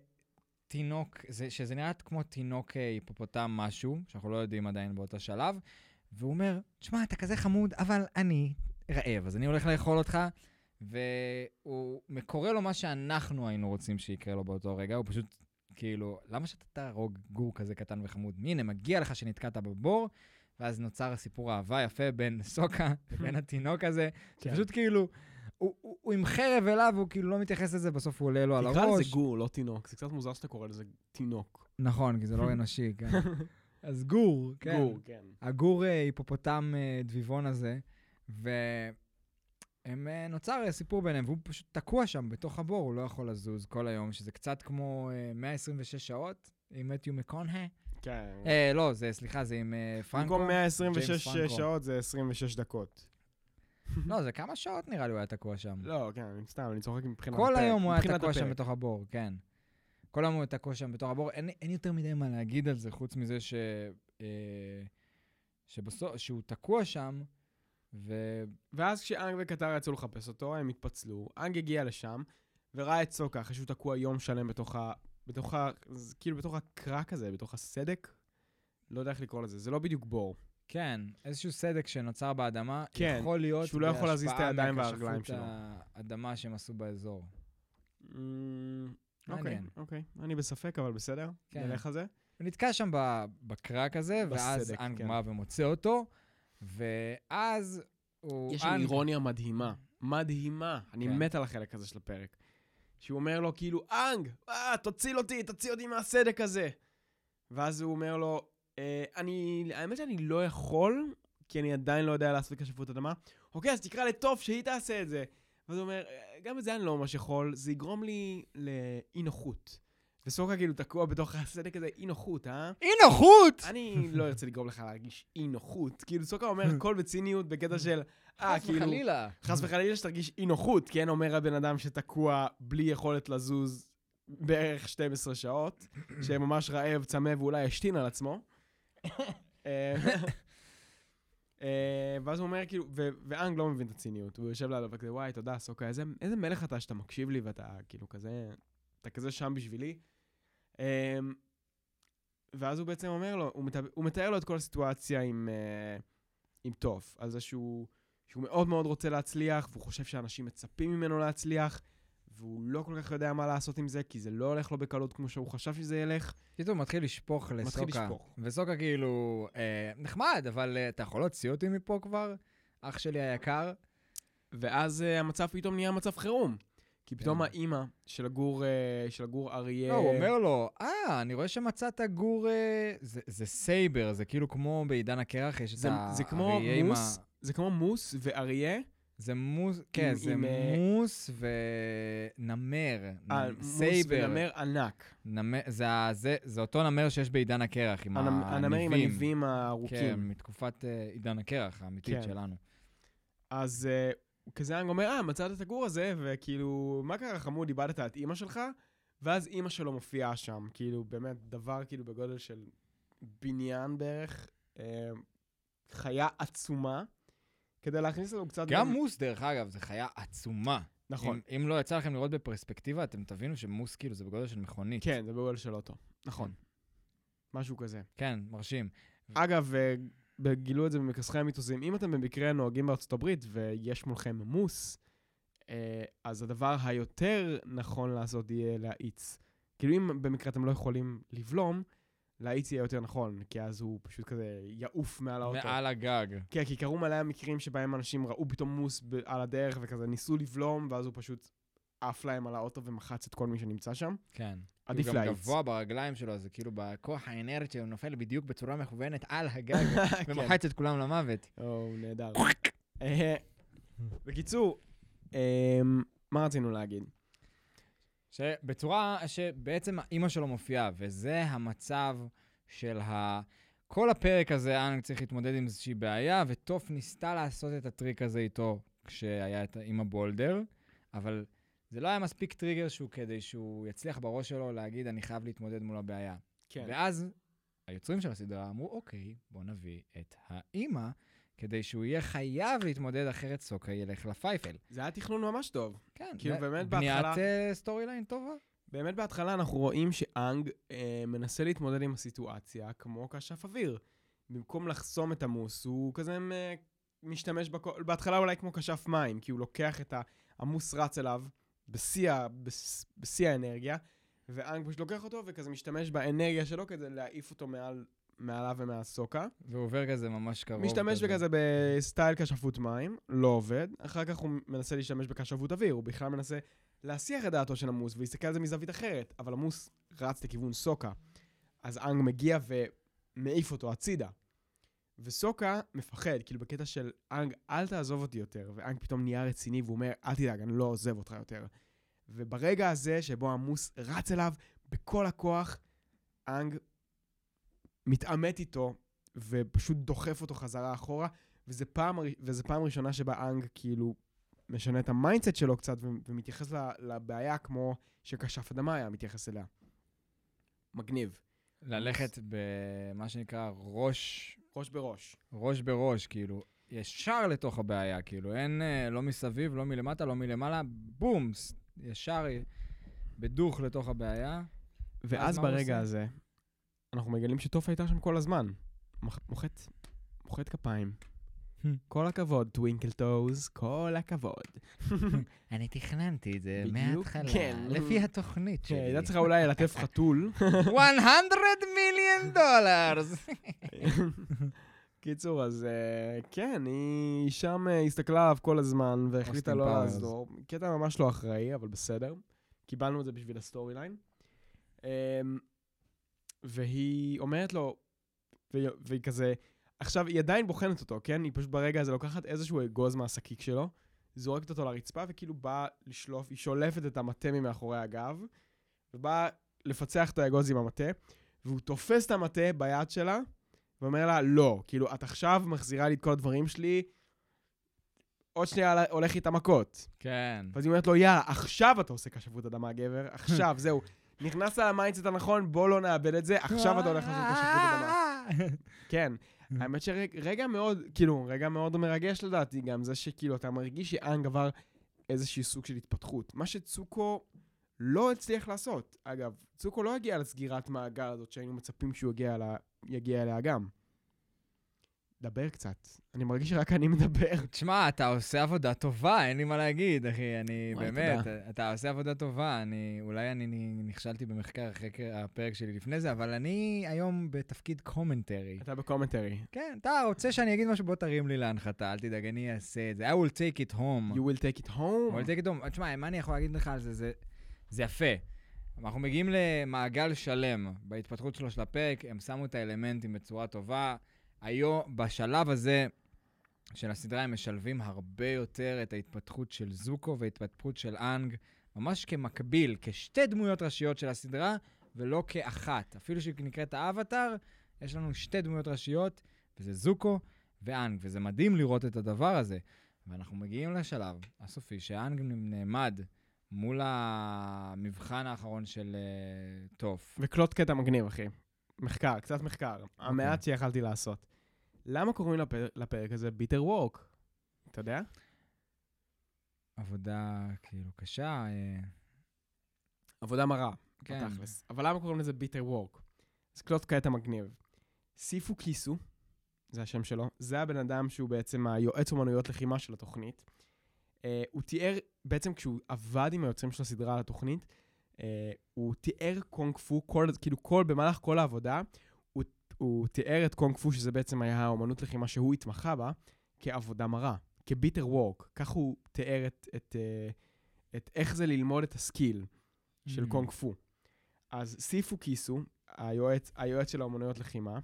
תינוק, זה, שזה נראה כמו תינוק אה, היפופוטם משהו, שאנחנו לא יודעים עדיין באותו שלב, והוא אומר, תשמע, אתה כזה חמוד, אבל אני רעב, אז אני הולך לאכול אותך, והוא קורא לו מה שאנחנו היינו רוצים שיקרה לו באותו רגע, הוא פשוט, כאילו, למה שאתה תהרוג גור כזה קטן וחמוד? הנה, מגיע לך שנתקעת בבור, ואז נוצר הסיפור האהבה יפה בין סוקה לבין התינוק הזה, כן. שפשוט כאילו, הוא, הוא, הוא עם חרב אליו, הוא כאילו לא מתייחס לזה, בסוף הוא עולה לו על הראש. תקרא לזה גור, לא תינוק. זה קצת מוזר שאתה קורא לזה תינוק. נכון, כי זה לא אנושי, כן. אז גור, כן. גור, כן. הגור אה, היפופוטם אה, דביבון הזה, והם אה, נוצר סיפור ביניהם, והוא פשוט תקוע שם בתוך הבור, הוא לא יכול לזוז כל היום, שזה קצת כמו אה, 126 שעות עם מתיו מקונה. כן. אה, לא, זה, סליחה, זה עם פרנקו. במקום 126 ג'יימס פרנקו. שעות זה 26 דקות. לא, זה כמה שעות נראה לי הוא היה תקוע שם. לא, כן, אני סתם, אני צוחק מבחינת... כל היום הוא היה תקוע שם. בתוך הבור, כן. כל היום הוא היה תקוע שם בתוך הבור. אין, אין יותר מדי מה להגיד על זה, חוץ מזה ש... אה, שבסוף, שהוא תקוע שם, ו... ואז כשאנג וקטר יצאו לחפש אותו, הם התפצלו. אנג הגיע לשם, וראה את סוקה אחרי שהוא תקוע יום שלם בתוך ה... בתוך ה... כאילו בתוך הקרק הזה, בתוך הסדק. לא יודע איך לקרוא לזה, זה לא בדיוק בור. כן, איזשהו סדק שנוצר באדמה, כן, יכול להיות שהוא לא יכול להזיז את הידיים והרגליים שלו. האדמה שהם עשו באזור. אמ, אוקיי, מעניין. אוקיי. אני בספק, אבל בסדר. כן. נלך על זה. הוא נתקע שם בקרק הזה, ואז בסדק, אנג כן. בא ומוצא אותו, ואז הוא... יש שם אנג- אירוניה מדהימה. מדהימה. אני כן. מת על החלק הזה של הפרק. שהוא אומר לו, כאילו, אנג, אה, תציל אותי, תציל אותי מהסדק הזה. ואז הוא אומר לו, אני, האמת שאני לא יכול, כי אני עדיין לא יודע לעשות כשפות אדמה. אוקיי, אז תקרא לטוב שהיא תעשה את זה. ואז הוא אומר, "אה, גם את זה אני לא ממש יכול, זה יגרום לי לאי נוחות. וסוקה כאילו תקוע בתוך הסדק הזה, אי נוחות, אה? אי נוחות! אני לא ארצה לגרום לך להרגיש אי נוחות. כאילו, סוקה אומר הכל בציניות בקטע של, אה, חס כאילו... וחלילה. חס וחלילה שתרגיש אי נוחות, כן, אומר הבן אדם שתקוע בלי יכולת לזוז בערך 12 שעות, שממש רעב, צמא ואולי השתין על עצמו. אה, אה, ואז הוא אומר, כאילו, ואנג לא מבין את הציניות, הוא יושב לידו וכזה, וואי, תודה, סוקה, איזה, מלך אתה שאתה מקשיב לי ואתה כאילו כזה, אתה כזה שם בשבילי. אה, ואז הוא בעצם אומר לו, הוא, מת, הוא מתאר לו את כל הסיטואציה עם, עם טוף, על זה שהוא, שהוא מאוד מאוד רוצה להצליח, והוא חושב שאנשים מצפים ממנו להצליח, והוא לא כל כך יודע מה לעשות עם זה, כי זה לא הולך לו בקלות כמו שהוא חשב שזה ילך. פתאום מתחיל לשפוך מתחיל לסוקה. לשפוך. וסוקה כאילו, אה, נחמד, אבל אה, אתה יכול להוציא אותי מפה כבר? אח שלי היקר. ואז uh, המצב פתאום נהיה מצב חירום. כי פתאום כן. האימא של הגור, uh, של הגור אריה... לא, הוא אומר לו, אה, אני רואה שמצאת גור... אה, זה- זה סייבר, זה כאילו כמו בעידן הקרח, יש את זה, האריה זה כמו עם ה- זה כמו moose ואריה. זה moose, כן, זה עם, אה, moose ונמר. אה, נ- moose saber. ונמר ענק. נמר, זה, זה, זה אותו נמר שיש בעידן הקרח, עם הנמ- הנמר עם הניבים. הניבים הארוכים. כן, מתקופת אה, עידן הקרח האמיתית כן. שלנו. אז uh, כזה אנג אומר, אה, מצאת את הגור הזה, וכאילו, מה קרה חמוד, איבדת את אימא שלך? ואז אימא שלו מופיעה שם, כאילו, באמת, דבר כאילו בגודל של בניין בערך, uh, חיה עצומה, כדי להכניס לנו קצת... גם מוס, דרך אגב, זה חיה עצומה. נכון. אם, אם לא יצא לכם לראות בפרספקטיבה, אתם תבינו שמוס כאילו זה בגודל של מכונית. כן, זה בגודל של אוטו. נכון. משהו כזה. כן, מרשים. אגב, אה, גילו את זה במכסחי המיתוסים, אם אתם במקרה נוהגים בארצות הברית ויש מולכם מוס, אה, אז הדבר היותר נכון לעשות יהיה להאיץ. כאילו אם במקרה אתם לא יכולים לבלום, להאיץ יהיה יותר נכון, כי אז הוא פשוט כזה יעוף מעל האוטו. מעל הגג. כן, כי קרו מלא מקרים שבהם אנשים ראו פתאום מוס ב- על הדרך וכזה ניסו לבלום, ואז הוא פשוט עף להם על האוטו ומחץ את כל מי שנמצא שם. כן. עדיף הוא גם להאיץ. גבוה ברגליים שלו, זה כאילו בכוח האנרציה, הוא נופל בדיוק בצורה מכוונת על הגג, כן. ומוחץ את כולם למוות. או, נהדר. אה, בקיצור, אמ, מה רצינו להגיד? שבצורה שבעצם האימא שלו מופיעה, וזה המצב של ה... כל הפרק הזה, אנג צריך להתמודד עם איזושהי בעיה, וטוף ניסתה לעשות את הטריק הזה איתו כשהיה את, עם הבולדר, אבל זה לא היה מספיק טריגר שהוא כדי שהוא יצליח בראש שלו להגיד, אני חייב להתמודד מול הבעיה. כן. ואז היוצרים של הסדרה אמרו, אוקיי, בוא נביא את האימא, כדי שהוא יהיה חייב להתמודד, אחרת סוקה ילך פייפן. זה היה תכנון ממש טוב. כן, כאילו, זה באמת, בניית בהתחלה- אה, story line טובה. באמת בהתחלה אנחנו רואים שאנג אה, מנסה להתמודד עם הסיטואציה כמו כשף אוויר. במקום לחסום את ה moose, הוא כזה אה, משתמש, בכ... בהתחלה אולי כמו כשף מים, כי הוא לוקח את ה... ה moose רץ אליו בשיא. בש... בשיא האנרגיה, ואנג פשוט לוקח אותו וכזה משתמש באנרגיה שלו כדי להעיף אותו מעל, מעליו ומהסוקה. והוא עובר כזה ממש קרוב. משתמש בכזה בסטייל כשפות מים, לא עובד. אחר כך הוא מנסה להשתמש בכשפות אוויר, הוא בכלל מנסה להסיח את דעתו של ה moose ולהסתכל על זה מזווית אחרת, אבל ה moose רץ לכיוון סוקה. אז אנג מגיע ומעיף אותו הצידה. וסוקה מפחד, כאילו בקטע של אנג, אל תעזוב אותי יותר, ואנג פתאום נהיה רציני והוא אומר, אל תדאג, אני לא עוזב אותך יותר. וברגע הזה שבו ה moose רץ אליו בכל הכוח, אנג מתעמת איתו ופשוט דוחף אותו חזרה אחורה, וזה פעם, וזה פעם ראשונה שבה אנג כאילו משנה את ה mindset שלו קצת ומתייחס לבעיה כמו שכשף אדמה היה מתייחס אליה. מגניב. ללכת במה שנקרא ראש... ראש בראש. ראש בראש, כאילו, ישר לתוך הבעיה, כאילו, אין אה, לא מסביב, לא מלמטה, לא מלמעלה, בום, ישר בדוך לתוך הבעיה. ואז ברגע הזה, אנחנו מגלים שטוף הייתה שם כל הזמן. מוחט, מוחט כפיים. כל הכבוד, טווינקל טוז, כל הכבוד. אני תכננתי את זה מההתחלה, כן. לפי התוכנית שלי. הייתה צריכה אולי ללטף חתול. 100 מיליון דולרס. קיצור, אז כן, היא שם הסתכלה עליו כל הזמן והחליטה לא לעזור. קטע ממש לא אחראי, אבל בסדר. קיבלנו את זה בשביל ה story line. והיא אומרת לו, והיא כזה, עכשיו, היא עדיין בוחנת אותו, כן? היא פשוט ברגע הזה לוקחת איזשהו אגוז מהשקיק שלו, זורקת אותו לרצפה, וכאילו באה לשלוף, היא שולפת את המטה ממאחורי הגב, ובאה לפצח את האגוז עם המטה, והוא תופס את המטה ביד שלה, ואומר לה, לא, כאילו, את עכשיו מחזירה לי את כל הדברים שלי, עוד שנייה הולך איתה מכות. כן. ואז היא אומרת לו, יאללה, עכשיו אתה עושה כשפות אדמה, גבר, עכשיו, זהו. נכנסת ל mindset הנכון, בוא לא נאבד את זה, עכשיו אתה הולך לעשות כשפות אדמה. כן. האמת שרגע מאוד, כאילו, רגע מאוד מרגש לדעתי גם, זה שכאילו, אתה מרגיש שאנג עבר איזשהו סוג של התפתחות. מה שצוקו לא הצליח לעשות. אגב, צוקו לא הגיע לסגירת מעגל הזאת שהיינו מצפים שהוא יגיע אליה גם. דבר קצת. אני מרגיש שרק אני מדבר. תשמע, אתה עושה עבודה טובה, אין לי מה להגיד, אחי. אני באמת, תודה. אתה עושה עבודה טובה. אני, אולי אני נכשלתי במחקר אחרי הפרק שלי לפני זה, אבל אני היום בתפקיד commentary. אתה ב commentary. כן, אתה רוצה שאני אגיד משהו, בוא תרים לי להנחתה, אל תדאג, אני אעשה את זה. I will take it home. You will take it home? I will take it home. תשמע, מה אני יכול להגיד לך על זה? זה, זה יפה. אנחנו מגיעים למעגל שלם בהתפתחות שלו של הפרק, הם שמו את האלמנטים בצורה טובה. היום, בשלב הזה של הסדרה, הם משלבים הרבה יותר את ההתפתחות של זוקו וההתפתחות של אנג, ממש כמקביל, כשתי דמויות ראשיות של הסדרה, ולא כאחת. אפילו שהיא נקראת האבטאר, יש לנו שתי דמויות ראשיות, וזה זוקו ואנג, וזה מדהים לראות את הדבר הזה. ואנחנו מגיעים לשלב הסופי, שאנג נעמד מול המבחן האחרון של uh, טוף. וקלוט קטע מגניב, אחי. מחקר, קצת מחקר. Okay. אוקיי. המעט שיכלתי לעשות. למה קוראים לפר... לפרק הזה ביטר וורק? אתה יודע? עבודה כאילו קשה. אה... עבודה מרה, כן. בתכלס. אבל למה קוראים לזה ביטר וורק? אז קלוט קטע מגניב. סיפו קיסו, זה השם שלו, זה הבן אדם שהוא בעצם היועץ אומנויות לחימה של התוכנית. אה, הוא תיאר, בעצם כשהוא עבד עם היוצרים של הסדרה על התוכנית, אה, הוא תיאר קונג פו, כל, כאילו כל, במהלך כל העבודה, הוא, תיאר את קונג פו, שזה בעצם היה האומנות לחימה שהוא התמחה בה, כעבודה מרה, כ bitter work. כך הוא תיאר את, את, אה, את איך זה ללמוד את ה skill של אממ. קונג פו. אז סיפו קיסו, היועץ, היועץ של האומנויות לחימה,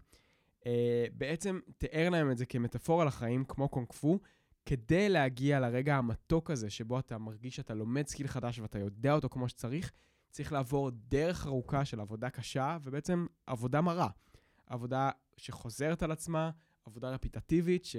אה, בעצם תיאר להם את זה כמטאפורה לחיים, כמו קונג פו, כדי להגיע לרגע המתוק הזה, שבו אתה מרגיש שאתה לומד skill חדש ואתה יודע אותו כמו שצריך, צריך לעבור דרך ארוכה של עבודה קשה, ובעצם עבודה מרה. עבודה שחוזרת על עצמה, עבודה רפיטטיבית, ש...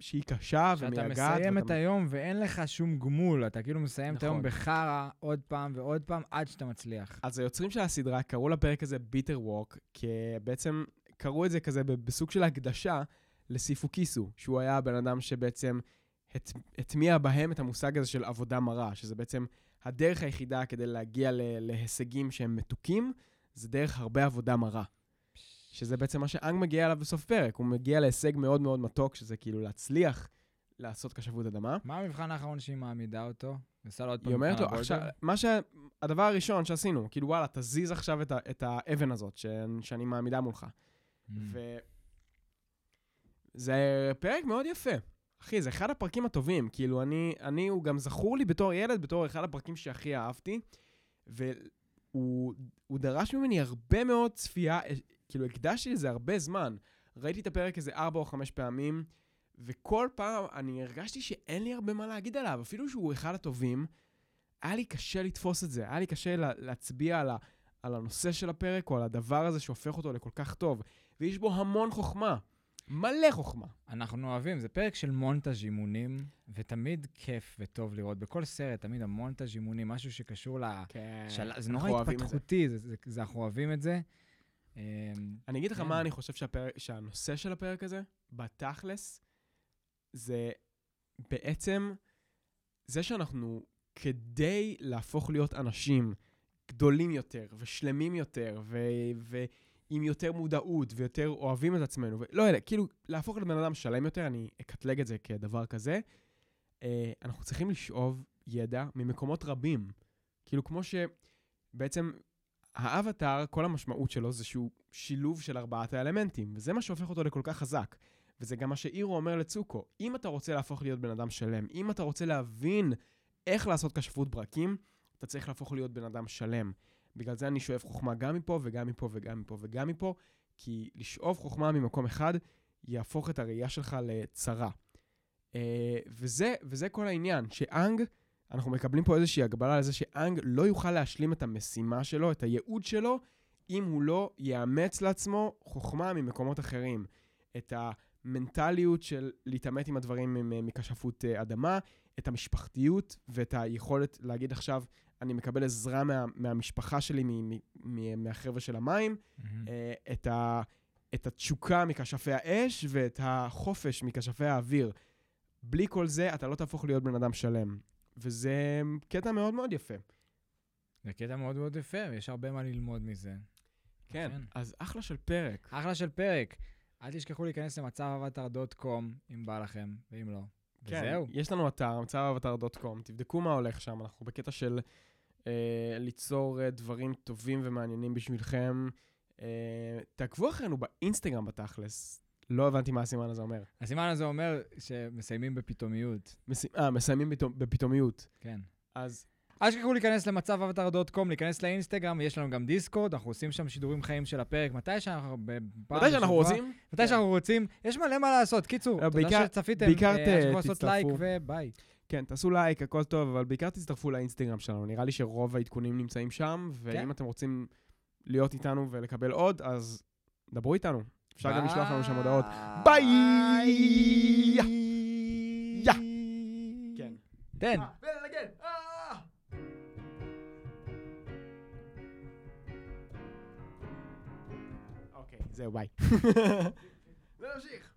שהיא קשה ומייגעת. שאתה מסיים ואתה... את היום ואין לך שום גמול, אתה כאילו מסיים נכון. את היום נכון. בחרא עוד פעם ועוד פעם עד שאתה מצליח. אז היוצרים של הסדרה קראו לפרק הזה ביטר ווק, כי בעצם קראו את זה כזה בסוג של הקדשה לסיפו קיסו, שהוא היה הבן אדם שבעצם הטמיע בהם את המושג הזה של עבודה מרה, שזה בעצם הדרך היחידה כדי להגיע ל- להישגים שהם מתוקים, זה דרך הרבה עבודה מרה. שזה בעצם מה שאנג מגיע אליו בסוף פרק. הוא מגיע להישג מאוד מאוד מתוק, שזה כאילו להצליח לעשות כשפות אדמה. מה המבחן האחרון שהיא מעמידה אותו? ניסה לו עוד פעם היא אומרת לו, עכשיו? מה שה... הדבר הראשון שעשינו, כאילו, וואלה, תזיז עכשיו את, ה... את האבן הזאת ש... שאני מעמידה מולך. Mm. וזה פרק מאוד יפה. אחי, זה אחד הפרקים הטובים. כאילו, אני, אני, הוא גם זכור לי בתור ילד, בתור אחד הפרקים שהכי אהבתי, והוא הוא דרש ממני הרבה מאוד צפייה, אה, כאילו, הקדשתי לזה הרבה זמן. ראיתי את הפרק איזה ארבע או חמש פעמים, וכל פעם אני הרגשתי שאין לי הרבה מה להגיד עליו, אפילו שהוא אחד הטובים, היה לי קשה לתפוס את זה, היה לי קשה לה, להצביע על, ה, על הנושא של הפרק, או על הדבר הזה שהופך אותו לכל כך טוב. ויש בו המון חוכמה, מלא חוכמה. אנחנו אוהבים, זה פרק של מונטאז' אימונים, ותמיד כיף וטוב לראות. בכל סרט, תמיד המונטאז' אימונים, משהו שקשור ל... כן. של... זה נורא התפתחותי, זה, זה, זה, אנחנו אוהבים את זה. אמ, אני אגיד לך כן. מה אני חושב שהנושא של הפרק הזה, בתכלס, זה בעצם זה שאנחנו, כדי להפוך להיות אנשים גדולים יותר ושלמים יותר, ו- ועם יותר מודעות ויותר אוהבים את עצמנו, ולא יודע, כאילו, להפוך לבן אדם שלם יותר, אני אקטלג את זה כדבר כזה, אה, אנחנו צריכים לשאוב ידע ממקומות רבים. כאילו, כמו שבעצם האבטאר, כל המשמעות שלו זה שהוא שילוב של ארבעת האלמנטים, וזה מה שהופך אותו לכל כך חזק. וזה גם מה שאירו אומר לצוקו, אם אתה רוצה להפוך להיות בן אדם שלם, אם אתה רוצה להבין איך לעשות כשפות ברקים, אתה צריך להפוך להיות בן אדם שלם. בגלל זה אני שואב חוכמה גם מפה וגם מפה וגם מפה וגם מפה, כי לשאוב חוכמה ממקום אחד יהפוך את הראייה שלך לצרה. אה, וזה, וזה כל העניין, שאנג, אנחנו מקבלים פה איזושהי הגבלה לזה שאנג לא יוכל להשלים את המשימה שלו, את הייעוד שלו, אם הוא לא יאמץ לעצמו חוכמה ממקומות אחרים. את המנטליות של להתעמת עם הדברים מ- מכשפות אה, אדמה, את המשפחתיות ואת היכולת להגיד עכשיו, אני מקבל עזרה מה, מהמשפחה שלי, מ- מ- מ- מהחבר'ה של המים. אה, את, ה, את התשוקה מכשפי האש ואת החופש מכשפי האוויר. בלי כל זה, אתה לא תהפוך להיות בן אדם שלם. וזה קטע מאוד מאוד יפה. זה קטע מאוד מאוד יפה, ויש הרבה מה ללמוד מזה. כן, אכן. אז אחלה של פרק. אחלה של פרק. אל תשכחו להיכנס למצב אבטר.קום, אם בא לכם, ואם לא. כן, וזהו. יש לנו אתר, מצב אבטר.קום, תבדקו מה הולך שם, אנחנו בקטע של אה, ליצור אה, דברים טובים ומעניינים בשבילכם. אה, תעקבו אחרינו באינסטגרם בתכלס. לא הבנתי מה הסימן הזה אומר. הסימן הזה אומר שמסיימים בפתאומיות. מס... אה, מסיימים בפתאומיות. כן. אז אל תשכחו להיכנס למצב אבטר.קום, להיכנס לאינסטגרם, יש לנו גם דיסקורד, אנחנו עושים שם שידורים חיים של הפרק, מתי שאנחנו... מתי שאנחנו רוצים, מתי כן. שאנחנו רוצים, יש מלא מה לעשות. קיצור, אה, תודה שצפיתם. בעיקר ת- אל תשכחו לעשות לייק תצטרפו. וביי. כן, תעשו לייק, הכל טוב, אבל בעיקר תצטרפו לאינסטגרם שלנו. נראה לי שרוב העדכונים נמצאים שם, ואם כן. אתם רוצים להיות איתנו ולקבל עוד, אז דברו איתנו. אפשר גם לשלוח לנו שם הודעות. ביי! יא! כן. תן. ולנגן! אה! אוקיי, זהו, ביי. ונמשיך.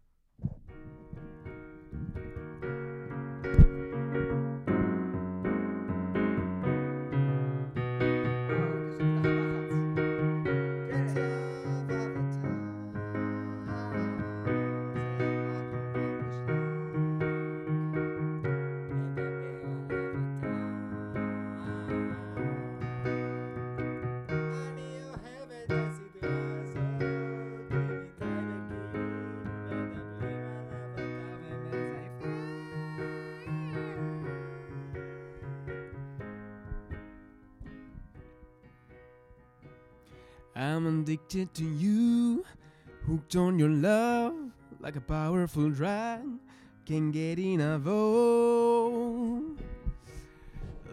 addicted to you, hooked on your love, like a powerful drug, can't get enough. Oh,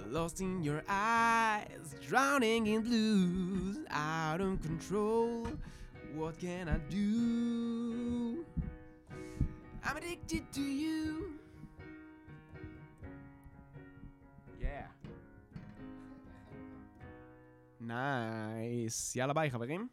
lost in your eyes, drowning in blues, out of control. What can I do? I'm addicted to you. Yeah. נייס. יאללה ביי, חברים.